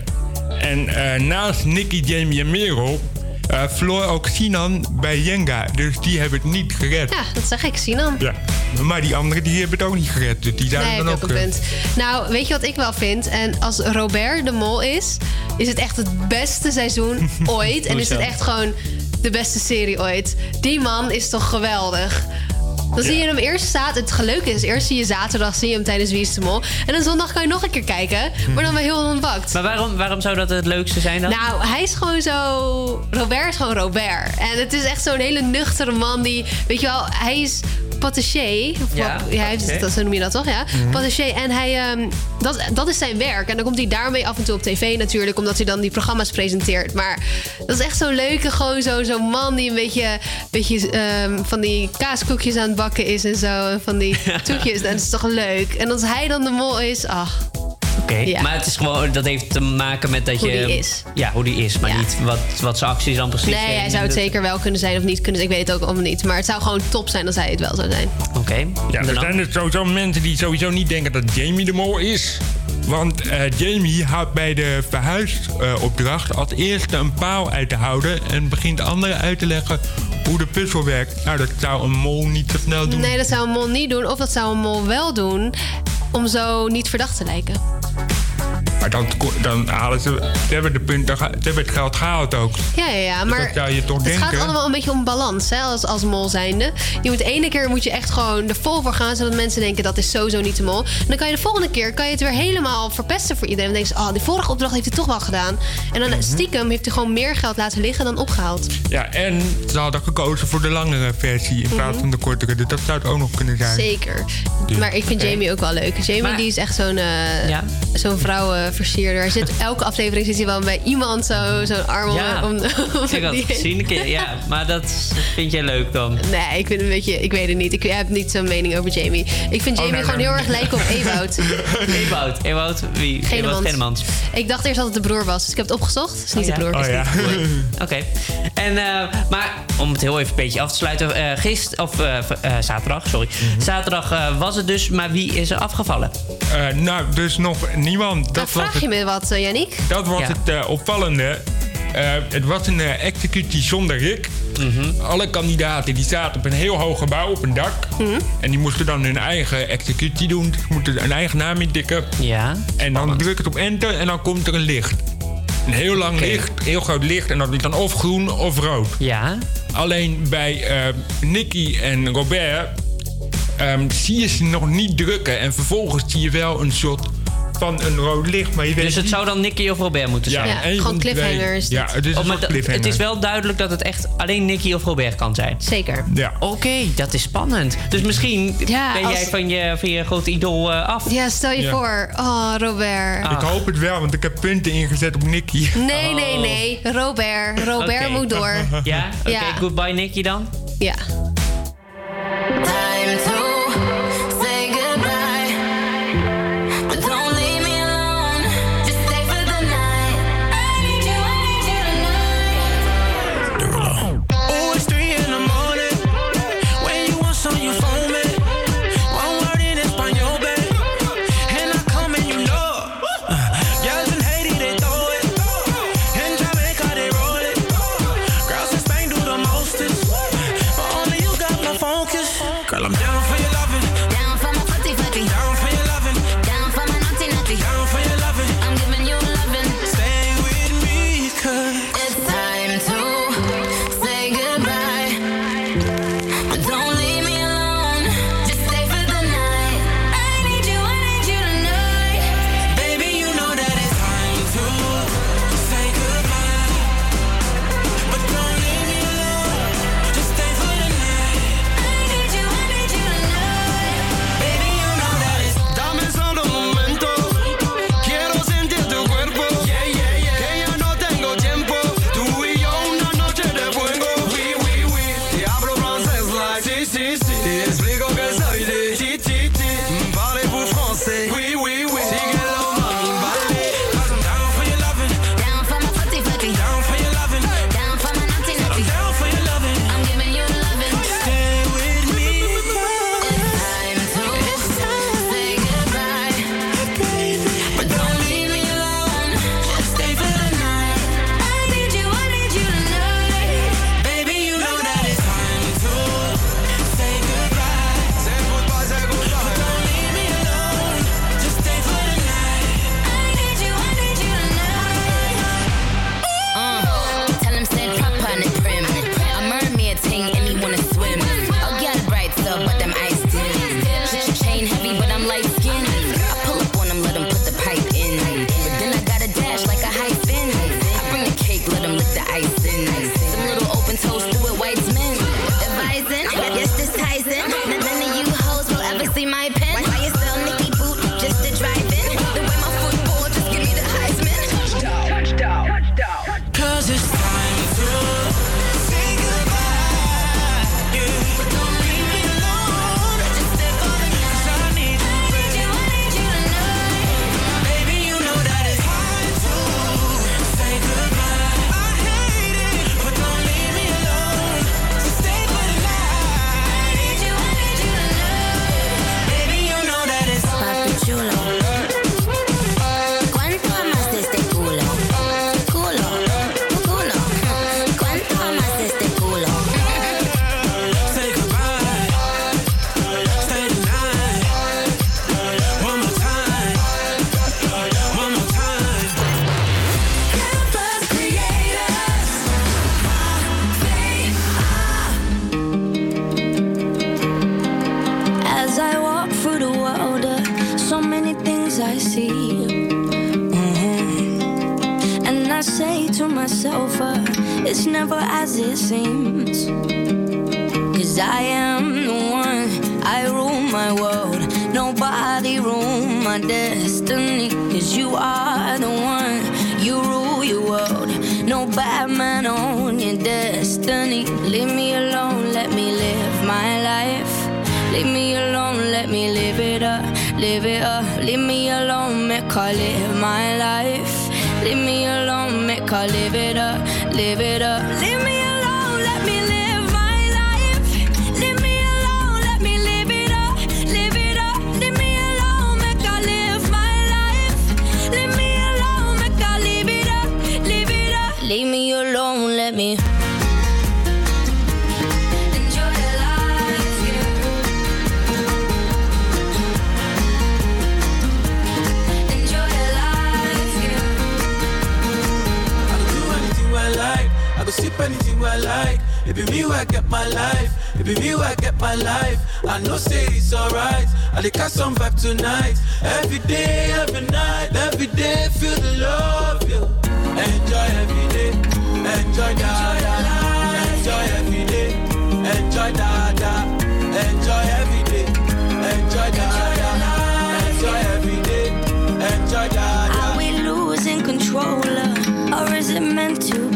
En eh, naast Nicky, Jamie en Merel... eh, verloor ook Sinan bij Jenga. Dus die hebben het niet gered. Ja, dat zeg ik, Sinan. Ja. Maar die anderen die hebben het ook niet gered. Dus die zouden Nee, dan ook... punt. Nou, weet je wat ik wel vind? En als Robert de Mol is, is het echt het beste seizoen ooit. En is het echt gewoon de beste serie ooit. Die man is toch geweldig. Dan zie je hem eerst zaterdag. Het geluk is, eerst zie je zaterdag zie je hem tijdens Wie is de Mol. En dan zondag kan je nog een keer kijken. Maar dan je heel ontbakt. Maar waarom, waarom zou dat het leukste zijn dan? Nou, hij is gewoon zo. Robert is gewoon Robert. En het is echt zo'n hele nuchtere man die. Weet je wel, hij is patissier. Of Ja, hij heeft, dat, zo noem je dat toch? Ja. Patissier. En hij, ehm, dat, dat is zijn werk. En dan komt hij daarmee af en toe op tv natuurlijk, omdat hij dan die programma's presenteert. Maar dat is echt zo'n leuke, gewoon zo- zo'n man die een beetje, beetje ehm, van die kaaskoekjes aan het bakken is en zo. En van die toetjes. En dat is toch leuk. En als hij dan de mol is, ach. Oké, Ja. maar het is gewoon, dat heeft te maken met dat Hoe je... die is. Ja, hoe die is, maar Ja. niet wat, wat zijn acties dan precies Nee, hij zou het zeker wel kunnen zijn of niet kunnen zijn. Ik weet het ook allemaal niet. Maar het zou gewoon top zijn als hij het wel zou zijn. Oké. Ja, er zijn dus sowieso mensen die sowieso niet denken dat Jamie de mol is. Want eh, Jamie houdt bij de verhuisopdracht als eerste een paal uit te houden... en begint anderen uit te leggen hoe de puzzel werkt. Nou, dat zou een mol niet zo snel doen. Nee, dat zou een mol niet doen. Of dat zou een mol wel doen. Om zo niet verdacht te lijken. Maar dan, dan halen ze... Ze hebben, de punt, ze hebben het geld gehaald ook. Ja, ja, ja. Dus Maar dat zou je toch het denken? gaat allemaal een beetje om balans, hè, als, als mol zijnde. Je moet de ene keer moet je echt gewoon er vol voor gaan, zodat mensen denken dat is sowieso niet de mol. En dan kan je de volgende keer kan je het weer helemaal verpesten voor iedereen. Dan denk je, oh, die vorige opdracht heeft hij toch wel gedaan. En dan Mhm. stiekem heeft hij gewoon meer geld laten liggen dan opgehaald. Ja, en ze hadden gekozen voor de langere versie in plaats van de kortere. Dus dat zou het ook nog kunnen zijn. Mhm. Zeker. Dus, maar ik vind. Jamie ook wel leuk. Jamie die is echt zo'n eh zo'n vrouwenversierder. Hij zit, elke aflevering zit hij wel bij iemand zo- zo'n arm om, Ja, om, om ik had het gezien een keer. Ja, maar dat vind jij leuk dan? Nee, ik vind een beetje, ik weet het niet. Ik heb niet zo'n mening over Jamie. Ik vind Oh, Jamie nee, gewoon nee. heel erg lijken op Ewout. Ewout, Ewout, wie? Ewout Genemans. Genemans. Ik dacht eerst dat het de broer was, dus ik heb het opgezocht. Het is niet Oh, de broer. Oh, ja. Oké. En, eh, maar om het heel even een beetje af te sluiten. eh gisteren, of eh, zaterdag, sorry. Mhm. Zaterdag eh, was het dus, maar wie is er afgevallen? Eh, nou, dus nog niemand. Dat was vraag je me wat, uh, Yannick? dat was Ja. het eh, opvallende. Eh, het was een eh, executie zonder Rick. Mhm. Alle kandidaten die zaten op een heel hoog gebouw op een dak. Mhm. En die moesten dan hun eigen executie doen. Ze moeten een eigen naam intikken. Ja. En dan druk het op enter en dan komt er een licht. Een heel lang licht, heel groot licht. En dat is dan of groen of rood. Ja. Alleen bij eh Nicky en Robert ehm, zie je ze nog niet drukken. En vervolgens zie je wel een soort van een rood licht. Maar je weet Dus het niet- zou dan Nicky of Robert moeten zijn? Ja, een gewoon van die twee. cliffhanger is Ja, het is Oh, cliffhanger. Het is wel duidelijk dat het echt alleen Nicky of Robert kan zijn. Zeker. Ja. Oké, dat is spannend. Dus misschien Ja, ben als- jij van je, van je grote idool eh, af. Ja, stel je Ja. voor. Oh, Robert. Ik hoop het wel, want ik heb punten ingezet op Nicky. Nee, nee, nee. Robert. Robert moet door. Ja? Oké, Ja. goodbye Nicky dan. Ja. Time to it meant to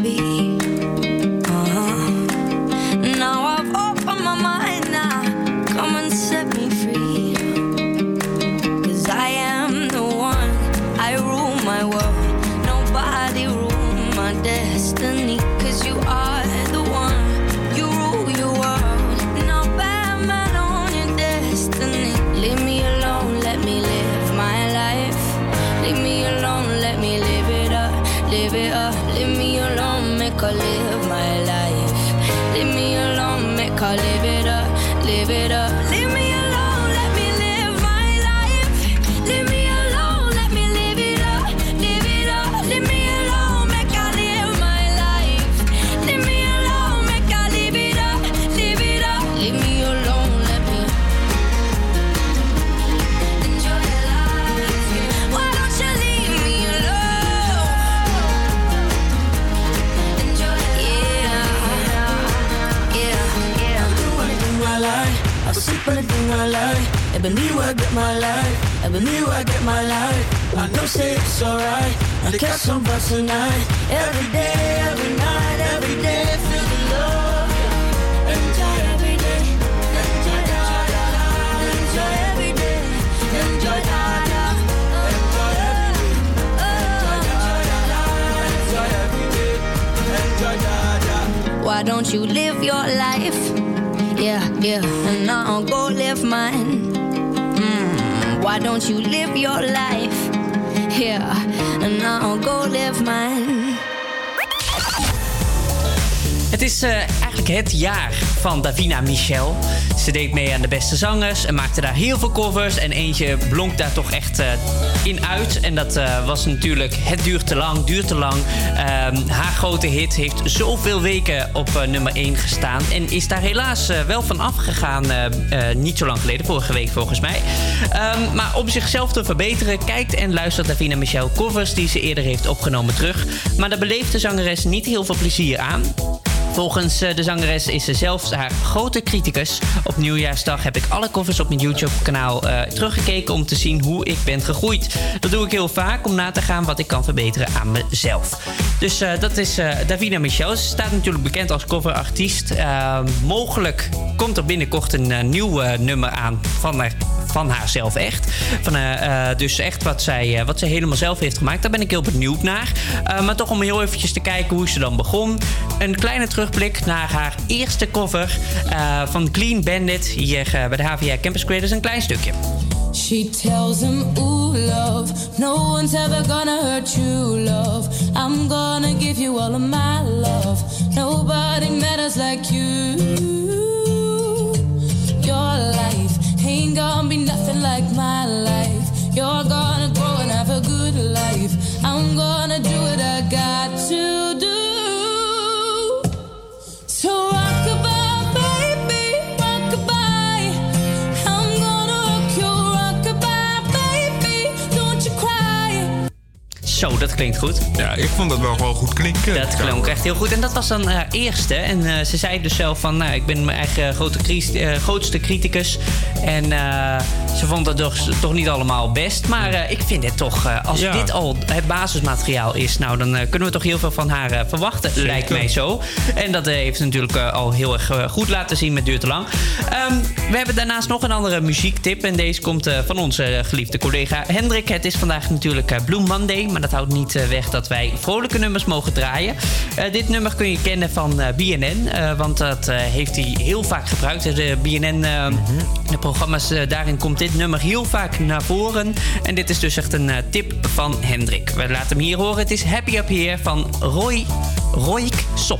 like. It be me I get my life. It be me where I get my life. I know say it's alright. They catch some vibes tonight. Every day, every night, every day, feel the love. Enjoy every day. Enjoy every day. Enjoy every day. Enjoy every day. Why don't you live your life? Yeah, yeah, and I'll go live mine. Why don't you live your life? Yeah, and I'll go live mine. Het is eh, eigenlijk het jaar van Davina Michel. Ze deed mee aan de beste zangers en maakte daar heel veel covers. En eentje blonk daar toch echt eh, in uit. En dat eh, was natuurlijk Het duurt te lang, duurt te lang. Ehm, haar grote hit heeft zoveel weken op eh, nummer 1 gestaan. En is daar helaas wel van afgegaan. niet zo lang geleden, vorige week volgens mij. Ehm, maar om zichzelf te verbeteren, kijkt en luistert Davina Michel covers die ze eerder heeft opgenomen terug. Maar daar beleeft de zangeres niet heel veel plezier aan. Volgens eh, de zangeres is ze zelfs haar grote criticus. Op nieuwjaarsdag heb ik alle covers op mijn YouTube-kanaal eh, teruggekeken om te zien hoe ik ben gegroeid. Dat doe ik heel vaak om na te gaan wat ik kan verbeteren aan mezelf. Dus eh, dat is Davina Michel. Ze staat natuurlijk bekend als coverartiest. Mogelijk komt er binnenkort een nieuw nummer aan van haar, van haarzelf echt. Van, eh, eh, dus echt wat zij, eh, wat zij helemaal zelf heeft gemaakt. Daar ben ik heel benieuwd naar. Maar toch om heel eventjes te kijken hoe ze dan begon. Een kleine terugblik naar haar eerste cover van Clean Bandit. Hier bij de HVA Campus Creators een klein stukje. She tells him, Ooh, love, no one's ever gonna hurt you, love. I'm gonna give you all of my love. Nobody matters like you. Gonna be nothing like my life. You're gonna grow and have a good life. I'm gonna do what I got to do. Zo, dat klinkt goed. Ja, ik vond dat wel gewoon goed klinken. Dat klonk echt heel goed. En dat was dan haar eerste. En eh, ze zei dus zelf van, nou, ik ben mijn eigen grote eh, grootste criticus. En eh, ze vond het toch, toch niet allemaal best. Maar eh, ik vind het toch, eh, als Ja. dit al het basismateriaal is... nou, dan eh, kunnen we toch heel veel van haar eh, verwachten, Zeker. lijkt mij zo. En dat eh, heeft ze natuurlijk eh, al heel erg eh, goed laten zien met Duurt te Lang. Ehm, we hebben daarnaast nog een andere muziektip. En deze komt eh, van onze eh, geliefde collega Hendrik. Het is vandaag natuurlijk eh, Blue Monday. Maar dat houdt niet eh, weg dat wij vrolijke nummers mogen draaien. Eh, dit nummer kun je kennen van eh, BNN. want dat heeft hij heel vaak gebruikt. De BNN, eh, de programma's, eh, daarin komt dit nummer heel vaak naar voren. En dit is dus echt een tip van Hendrik. We laten hem hier horen. Het is Happy Up Here van Roy, Royk Sop.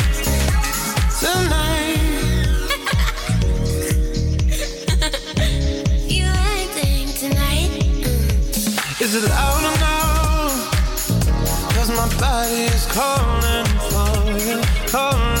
calling for you, calling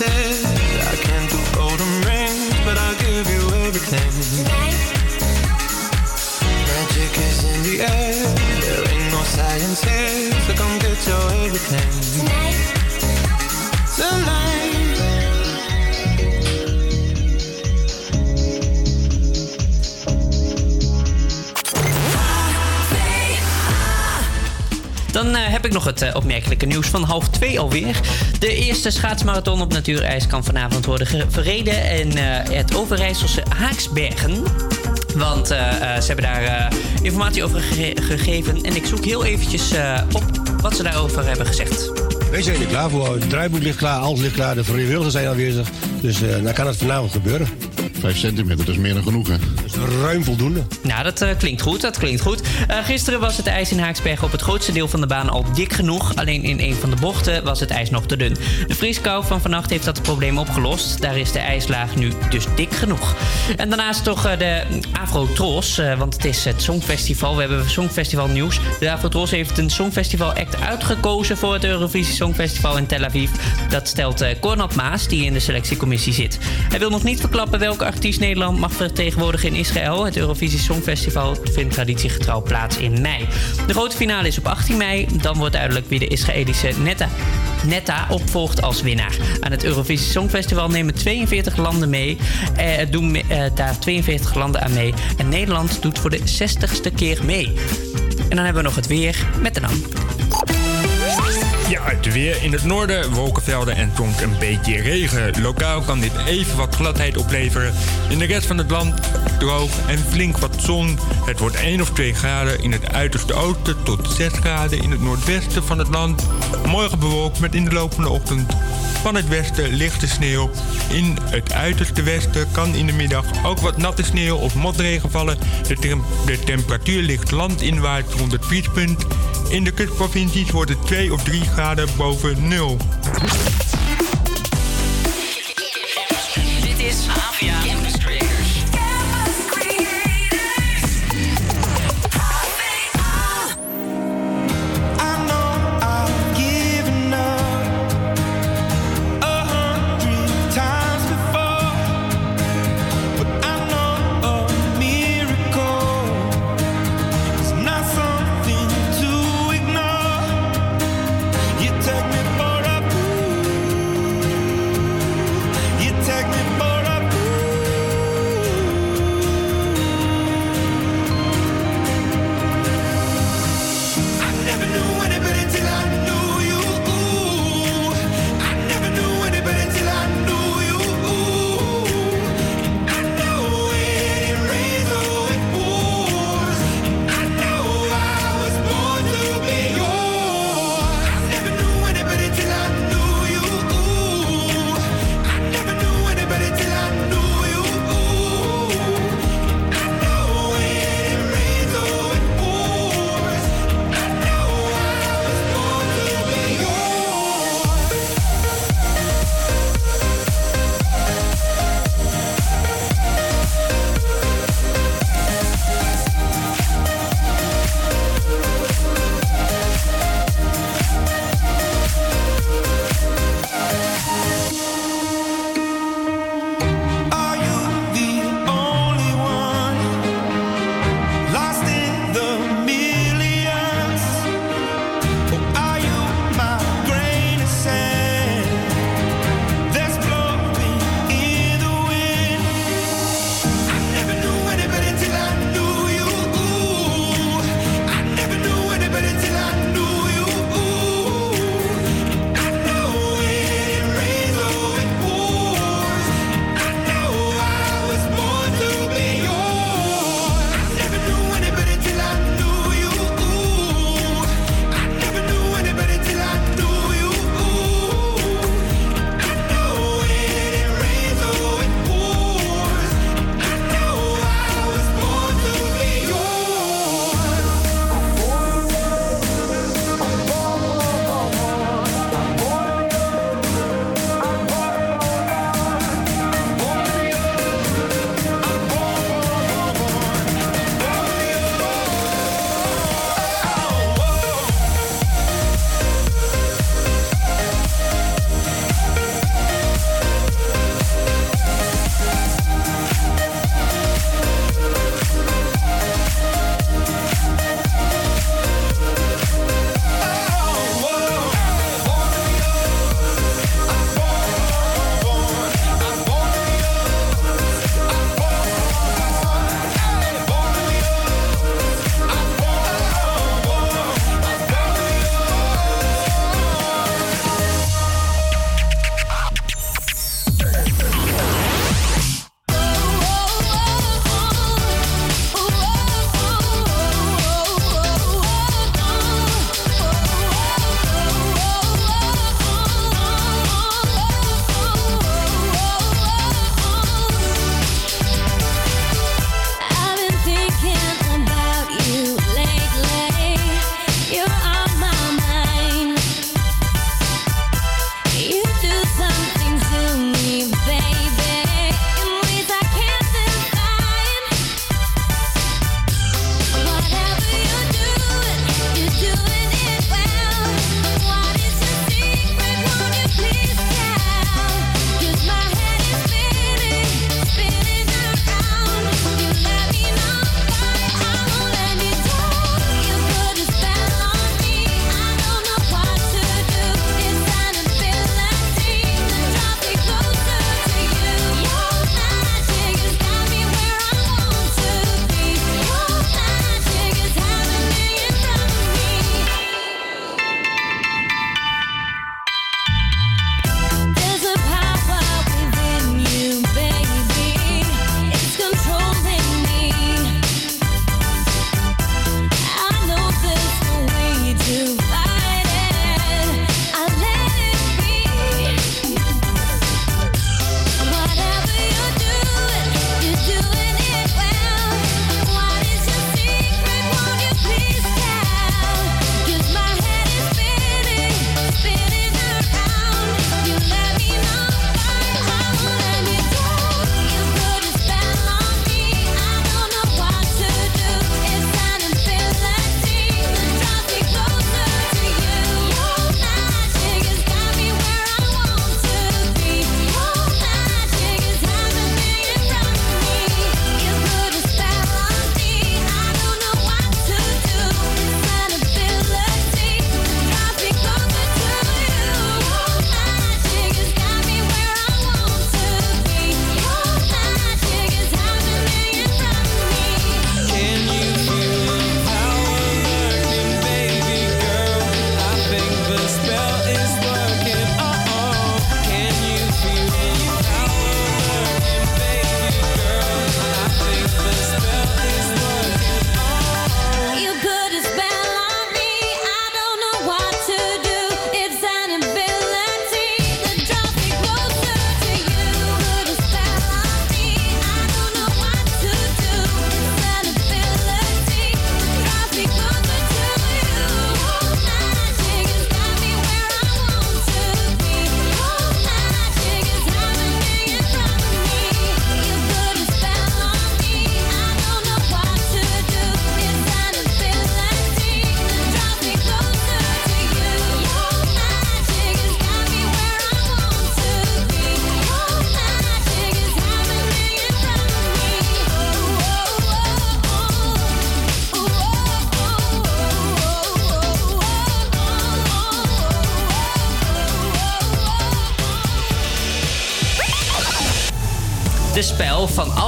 No nog het eh, opmerkelijke nieuws van half twee alweer. De eerste schaatsmarathon op natuurijs kan vanavond worden verreden in eh, het Overijsselse Haaksbergen. Want eh, eh, ze hebben daar eh, informatie over gege- gegeven. En ik zoek heel eventjes eh, op wat ze daarover hebben gezegd. Wij zijn er klaar voor. Het draaiboek ligt klaar, alles ligt klaar. De vrijwilligers zijn aanwezig. Dus eh dan kan het vanavond gebeuren. Vijf centimeter, dat is meer dan genoeg, hè? Ruim voldoende. Nou, dat eh, klinkt goed. Dat klinkt goed. Eh, gisteren was het ijs in Haaksbergen op het grootste deel van de baan al dik genoeg. Alleen in een van de bochten was het ijs nog te dun. De vrieskou van vannacht heeft dat probleem opgelost. Daar is de ijslaag nu dus dik genoeg. En daarnaast toch eh, de Afro-Tros, eh, want het is het Songfestival. We hebben Songfestival nieuws. De Afro-Tros heeft een Songfestival act uitgekozen voor het Eurovisie Songfestival in Tel Aviv. Dat stelt Cornel Maas, die in de selectiecommissie zit. Hij wil nog niet verklappen welke artiest Nederland mag vertegenwoordigen in Israël. Het Eurovisie Songfestival vindt traditiegetrouw plaats in mei. De grote finale is op 18 mei. Dan wordt duidelijk wie de Israëlische Netta, Netta opvolgt als winnaar. Aan het Eurovisie Songfestival nemen 42 landen mee. Eh, doen eh, daar 42 landen aan mee. En Nederland doet voor de 60ste keer mee. En dan hebben we nog het weer met de naam. Ja, het weer in het noorden, wolkenvelden en soms een beetje regen. Lokaal kan dit even wat gladheid opleveren. In de rest van het land droog en flink wat zon. Het wordt 1 of 2 graden in het uiterste oosten tot 6 graden in het noordwesten van het land. Morgen bewolkt met in de loop van de ochtend van het westen lichte sneeuw. In het uiterste westen kan in de middag ook wat natte sneeuw of motregen vallen. De, tem- de temperatuur ligt landinwaarts rond het vriespunt. In de kustprovincies wordt het 2 of 3 graden boven nul.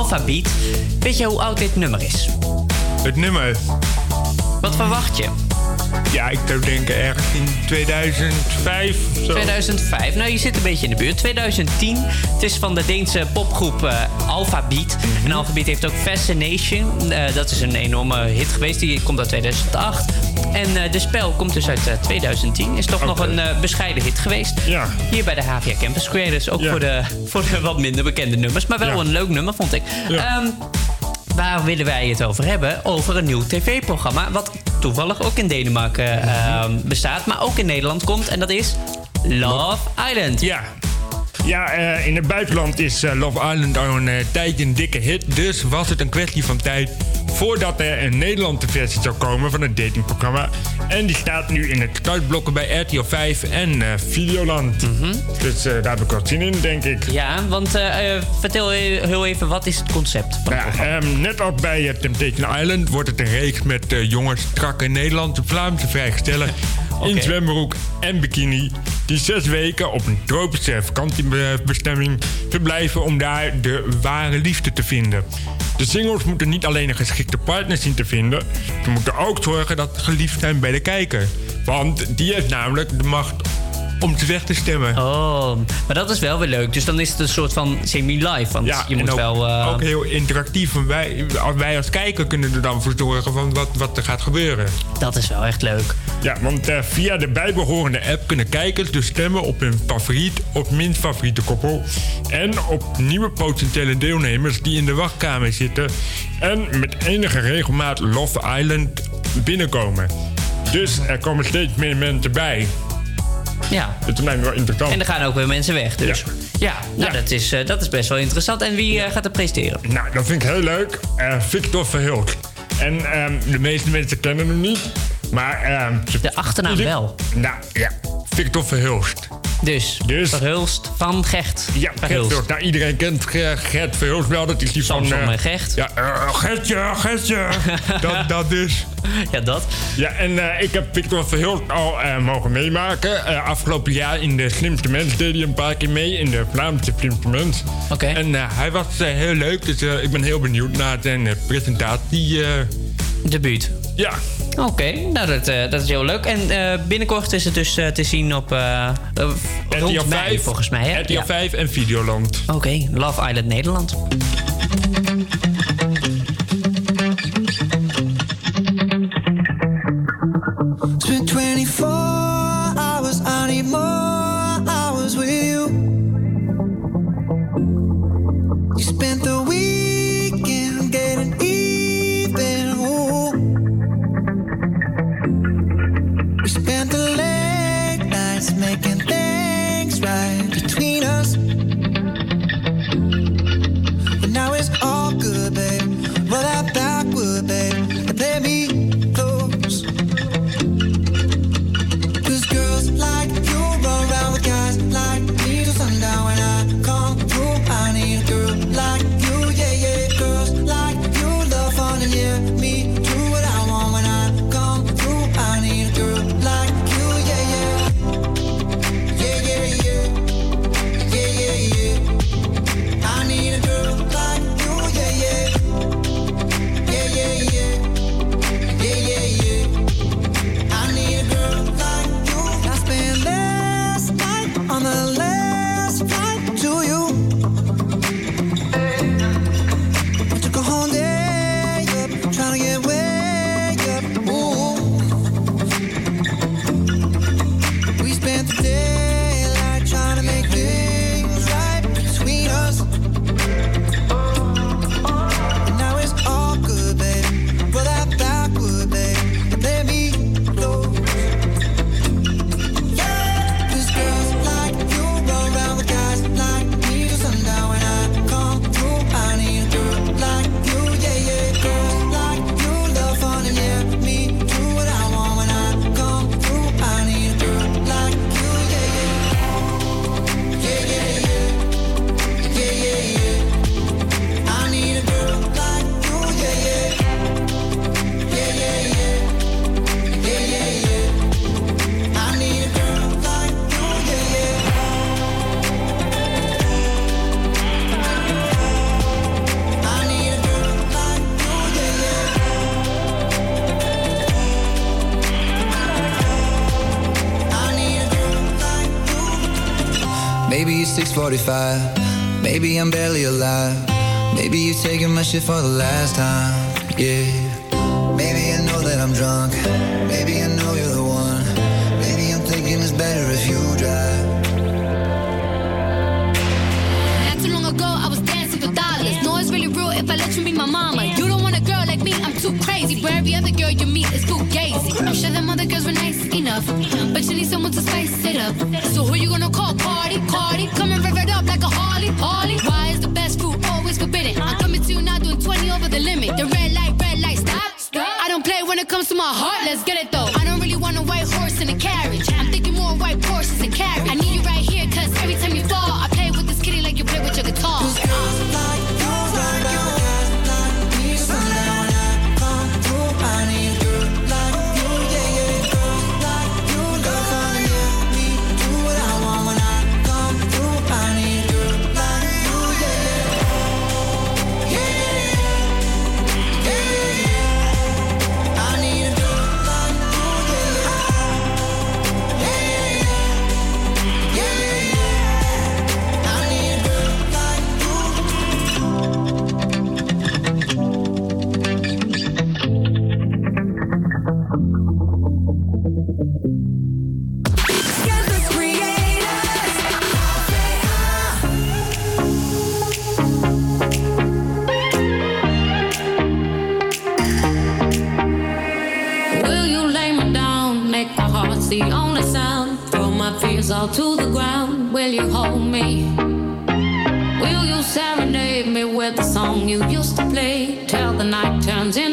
Alphabeat. Weet je hoe oud dit nummer is? Het nummer? Wat verwacht je? Ja, ik zou denken ergens in 2005 of zo. 2005. Nou, je zit een beetje in de buurt. 2010. Het is van de Deense popgroep eh Alphabeat. Mhm. En Alphabeat heeft ook Fascination. Eh, dat is een enorme hit geweest. Die komt uit 2008. En eh, De Spel komt dus uit eh, 2010. Is toch nog een eh, bescheiden hit geweest. Ja. Hier bij de HVA Campus Creators. Ook voor, de, voor de wat minder bekende nummers. Maar wel Ja. een leuk nummer, vond ik. Ehm, Waar willen wij het over hebben? Over een nieuw tv-programma. Wat toevallig ook in Denemarken ehm, bestaat. Maar ook in Nederland komt. En dat is Love Island. Ja. Ja, eh, in het buitenland is eh, Love Island al een eh, tijdje een dikke hit. Dus was het een kwestie van tijd voordat er een Nederlandse versie zou komen van het datingprogramma. En die staat nu in het startblokken bij RTL 5 en eh, Videoland. Dus eh, daar heb ik wat zin in, denk ik. Ja, want eh, vertel e- heel even, wat is het concept? Van het Ja, ehm, net als bij Temptation Island wordt het een reeks met eh, jonge, strakke Nederlandse Vlaamse vrijgestellen in zwembroek en bikini. Die zes weken op een tropische vakantiebestemming verblijven om daar de ware liefde te vinden. De singles moeten niet alleen een geschikte partner zien te vinden, ze moeten ook zorgen dat geliefd zijn bij de kijker. Want die heeft namelijk de macht om weg te stemmen. Oh, maar dat is wel weer leuk. Dus dan is het een soort van semi-live. Want je moet ook, wel... eh, ook heel interactief. Want wij, als wij als kijker kunnen er dan voor zorgen van wat, wat er gaat gebeuren. Dat is wel echt leuk. Ja, want eh, via de bijbehorende app kunnen kijkers dus stemmen op hun favoriet of minst favoriete koppel. En op nieuwe potentiële deelnemers die in de wachtkamer zitten. En met enige regelmaat Love Island binnenkomen. Dus er komen steeds meer mensen bij. Ja. En er gaan ook weer mensen weg. Dus ja, nou, Dat, is, eh, dat is best wel interessant. En wie eh, gaat er presteren? Nou, dat vind ik heel leuk. Eh, Victor Verhulst. En ehm, de meeste mensen kennen hem niet. Maar... ehm, de achternaam wel. Nou, ja. Victor Verhulst. Dus, Verhulst van Gecht. Ja, Verhulst. Nou, iedereen kent Ge- Gert Verhulst wel. Dat is die van... Samson eh, Gecht. Ja, eh, Gertje, Gertje. dat, dat dus. Ja, dat. Ja, en eh, ik heb Victor Verhulst al mogen meemaken. Afgelopen jaar in de Slimste Mens deed hij een paar keer mee. In de Vlaamse Slimste Mens. Oké. En hij was heel leuk. Dus ik ben heel benieuwd naar zijn presentatie. Debuut. Ja. Oké, nou dat, eh, dat is heel leuk. En eh, binnenkort is het dus eh, te zien op eh eh, rond RTL mei 5, volgens mij. Hè? RTL Ja. 5 en Videoland. Oké, Love Island Nederland. 45 Maybe I'm barely alive. Maybe you're taking my shit for the last time, yeah. the night turns in.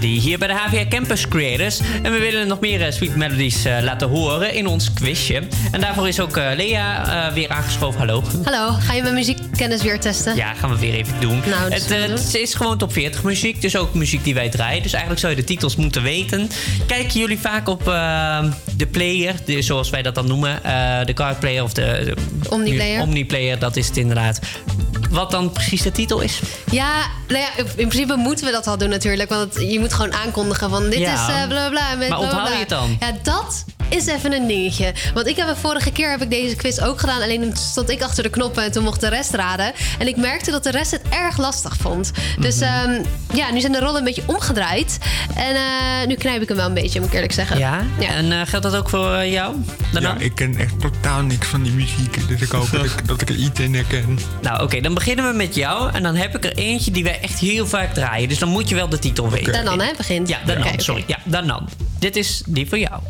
Melody hier bij de HVA Campus Creators. En we willen nog meer eh, Sweet Melodies eh, laten horen in ons quizje. En daarvoor is ook eh, Lea weer aangeschoven. Hallo. Hallo, ga je mijn muziekkennis weer testen? Ja, gaan we weer even doen. Nou, het, is gewoon top 40 muziek, dus ook muziek die wij draaien. Dus eigenlijk zou je de titels moeten weten. Kijken jullie vaak op de player, de- zoals wij dat dan noemen, de card player of de, de Omniplayer. Omniplayer, dat is het inderdaad. Wat dan precies de titel is? Ja, nou ja, in principe moeten we dat al doen natuurlijk. Want je moet gewoon aankondigen van dit Ja. is eh, bla bla met Maar onthoud je het dan? Ja, dat is even een dingetje. Want ik heb de vorige keer heb ik deze quiz ook gedaan. Alleen toen stond ik achter de knoppen en toen mocht de rest raden. En ik merkte dat de rest het erg lastig vond. Dus Mhm. ehm, ja, nu zijn de rollen een beetje omgedraaid. En eh, nu knijp ik hem wel een beetje, moet ik eerlijk zeggen. Ja? En eh, geldt dat ook voor eh, jou? Ja, ik ken echt totaal niks van die muziek. Dus ik hoop dat ik, dat ik er iets in herken. Nou, oké, dan beginnen we met jou. En dan heb ik er eentje die wij echt heel vaak draaien. Dus dan moet je wel de titel weten. Danan, hè, begint. Ja, Danan, Oké, oké. sorry. Ja, Danan. Dit is die voor jou.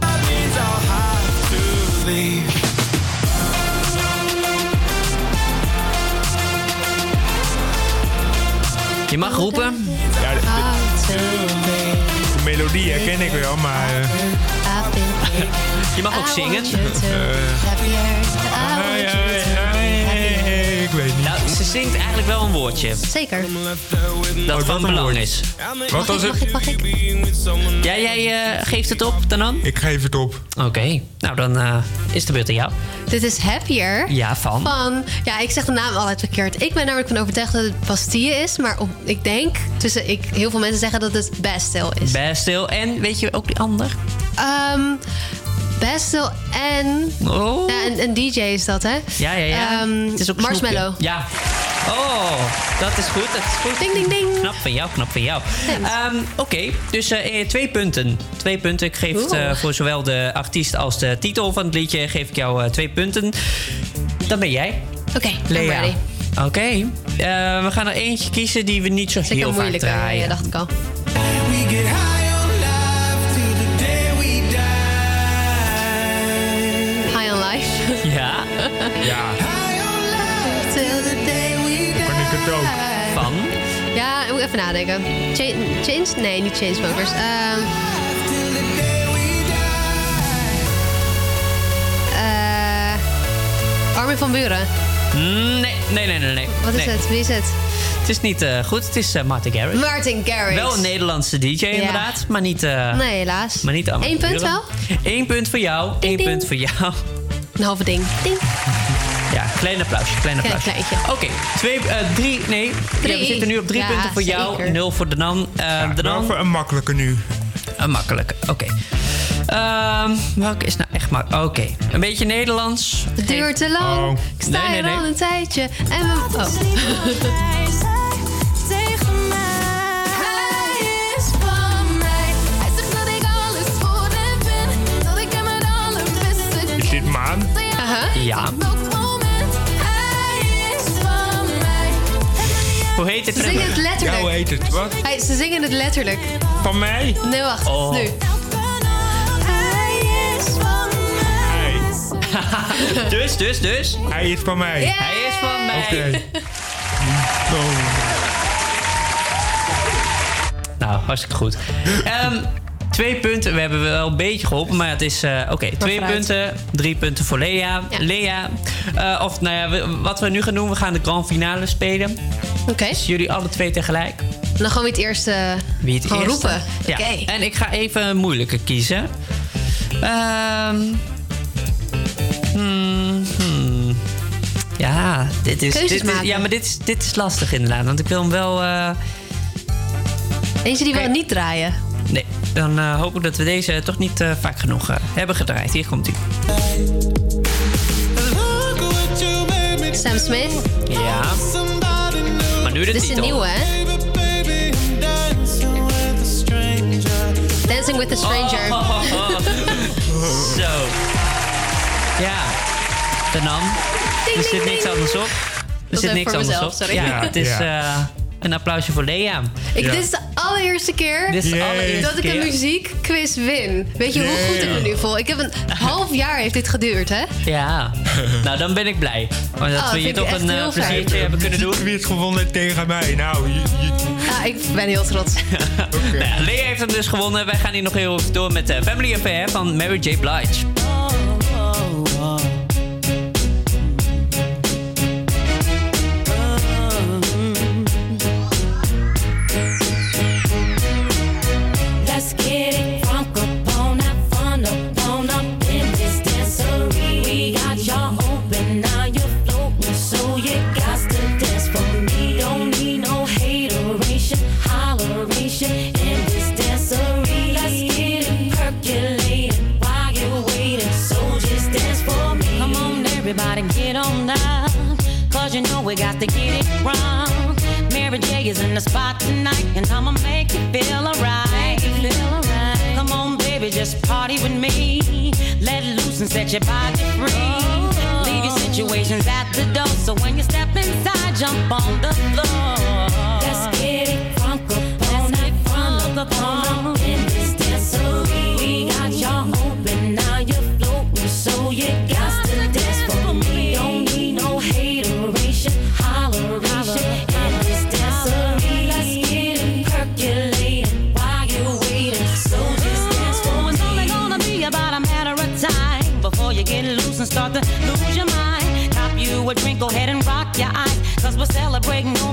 Je mag roepen. Ja, de, de- de melodie herken ik wel, maar... eh, Je mag ook zingen. ah, ja, ze zingt eigenlijk wel een woordje. Zeker. Dat van belang is. Wat was het? Ja, jij eh, geeft het op, Danan? Ik geef het op. Oké, nou dan eh, is de beurt aan jou. Dit is Happier. Ja, van? Van, ja, ik zeg de naam altijd verkeerd. Ik ben namelijk van overtuigd dat het Bastille is. Maar op, ik denk, tussen ik, heel veel mensen zeggen dat het Bastille is. Bastille. En weet je ook die ander? Ehm Bastille en... Oh. Ja, een, een DJ is dat, hè? Ja, ja, ja. Ehm, het is ook Marshmallow. snoepje. Ja. Oh, dat is goed. Dat is goed. Ding, ding, ding. Knap van jou, knap van jou. Ehm, Oké, dus eh, eh, twee punten. Twee punten. Ik geef eh, voor zowel de artiest als de titel van het liedje... geef ik jou eh, twee punten. Dan ben jij. Oké, Lea. ready. Oké. Eh, we gaan er eentje kiezen die we niet zo Zeker heel vaak draaien. Ja, dacht ik al. Ja. Kan ik het ook? Van? Ja, ik moet even nadenken. Cha- Chains? Nee, niet Chainsmokers. Ehm eh, Armin van Buren. Nee, nee, nee, nee. nee. Wat is Nee. het? Wie is het? Het is niet eh, goed. Het is eh, Martin Garrix. Martin Garrix. Wel een Nederlandse DJ inderdaad, maar niet... Nee, helaas. Maar niet allemaal. Eén punt wel? Eén punt voor jou, één ding. punt voor jou. Een halve ding. Ding. Ja, klein applausje, klein applausje. Oké, twee, eh, drie, nee. Ja, we zitten nu op drie Ja, punten voor jou, nul voor Danan. Uh, Wel Danan, voor een makkelijke nu. een makkelijke, oké. Ehm, welke is nou echt makkelijk? Oké, een beetje Nederlands. Het duurt te lang. Oh. Ik sta Nee, nee, hier nee. al een tijdje. En we... Oh. Ja. Elk moment. Hij is van mij. Hoe heet het Ze zingen het? Ja, letterlijk. hoe heet het? Wat? Hey, ze zingen het letterlijk. Van mij? Nee, wacht. Oh. Nu. Hij is van mij. Hij. Dus, dus, dus. Hij is van mij. Hij is van mij. Oké. Oh. Nou, hartstikke goed. Ehm, twee punten. We hebben wel een beetje geholpen, maar het is... eh, Oké, twee vooruit. punten. Drie punten voor Lea. Ja. Lea, eh, of nou ja, we- wat we nu gaan doen, we gaan de grand finale spelen. Oké. Dus jullie alle twee tegelijk. Dan gewoon wie het eerste... Wie het eerste. roepen. Ja. Oké. En ik ga even een moeilijke kiezen. Ehm hmm, hmm. Ja, dit is, Keuzes dit ja, maar dit is, dit is lastig inderdaad. Want ik wil hem wel... eh, Eentje die we Kijk. niet draaien. Nee, dan eh, hoop ik dat we deze toch niet eh, vaak genoeg eh, hebben gedraaid. Hier komt hij. Sam Smith. Ja. Maar nu de Dit is een nieuwe, hè? Dancing with a Stranger. Oh, Zo. Ja. De nam. Er zit niks anders op. Er zit niks anders mezelf, op. sorry. Ja, Ja, het is... ja. Een applausje voor Lea. Ik. Dit is de allereerste keer dit is dat ik een muziekquiz win. Weet je hoe goed ik me nu voel? Ik heb een half jaar heeft dit geduurd, hè? Ja. nou, dan ben ik blij. Dat oh, we je toch een uh, pleziertje hebben kunnen doen. Wie het gewonnen tegen mij? Nou, je, ah, ik ben heel trots. Nou, Lea heeft hem dus gewonnen. Wij gaan hier nog heel even door met de Family Affair van Mary J. Blige. we got to get it wrong. Mary J is in the spot tonight, and I'ma make you feel alright. Come on, baby, just party with me. Let loose and set your body free. Leave your situations at the door, so when you step inside, jump on the floor. Let's get it funky up all night, funk up.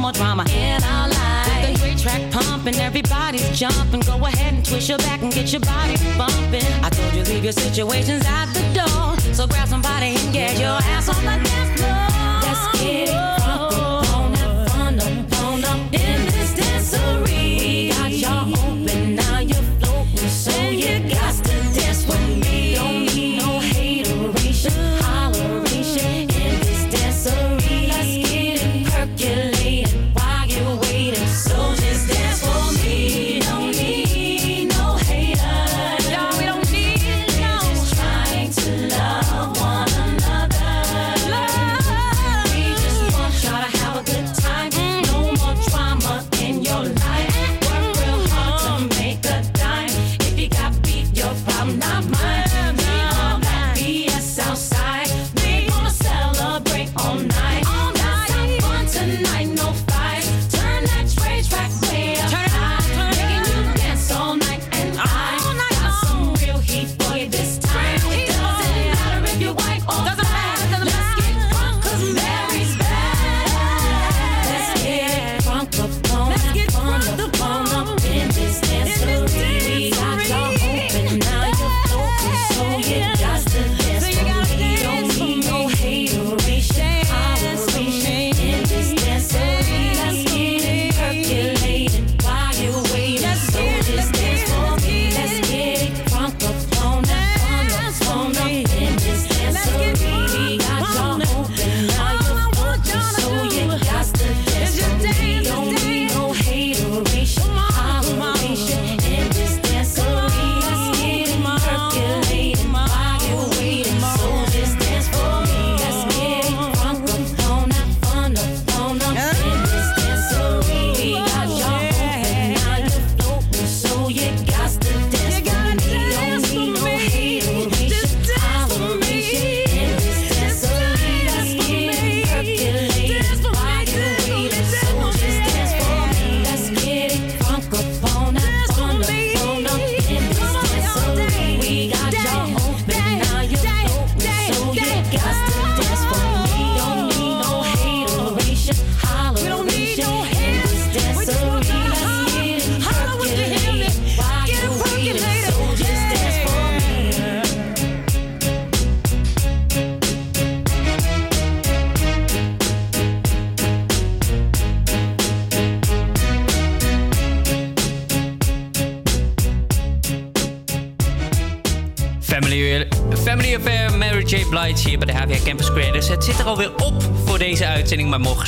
more drama in our lives. With the great track pumping, everybody's jumping. Go ahead and twist your back and get your body bumping. I told you leave your situations at the door, so grab somebody and get your ass on the dance floor. Let's get it.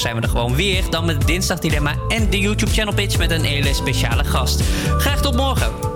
zijn we er gewoon weer. Dan met het Dinsdag Dilemma en de YouTube Channel Pitch met een hele speciale gast. Graag tot morgen.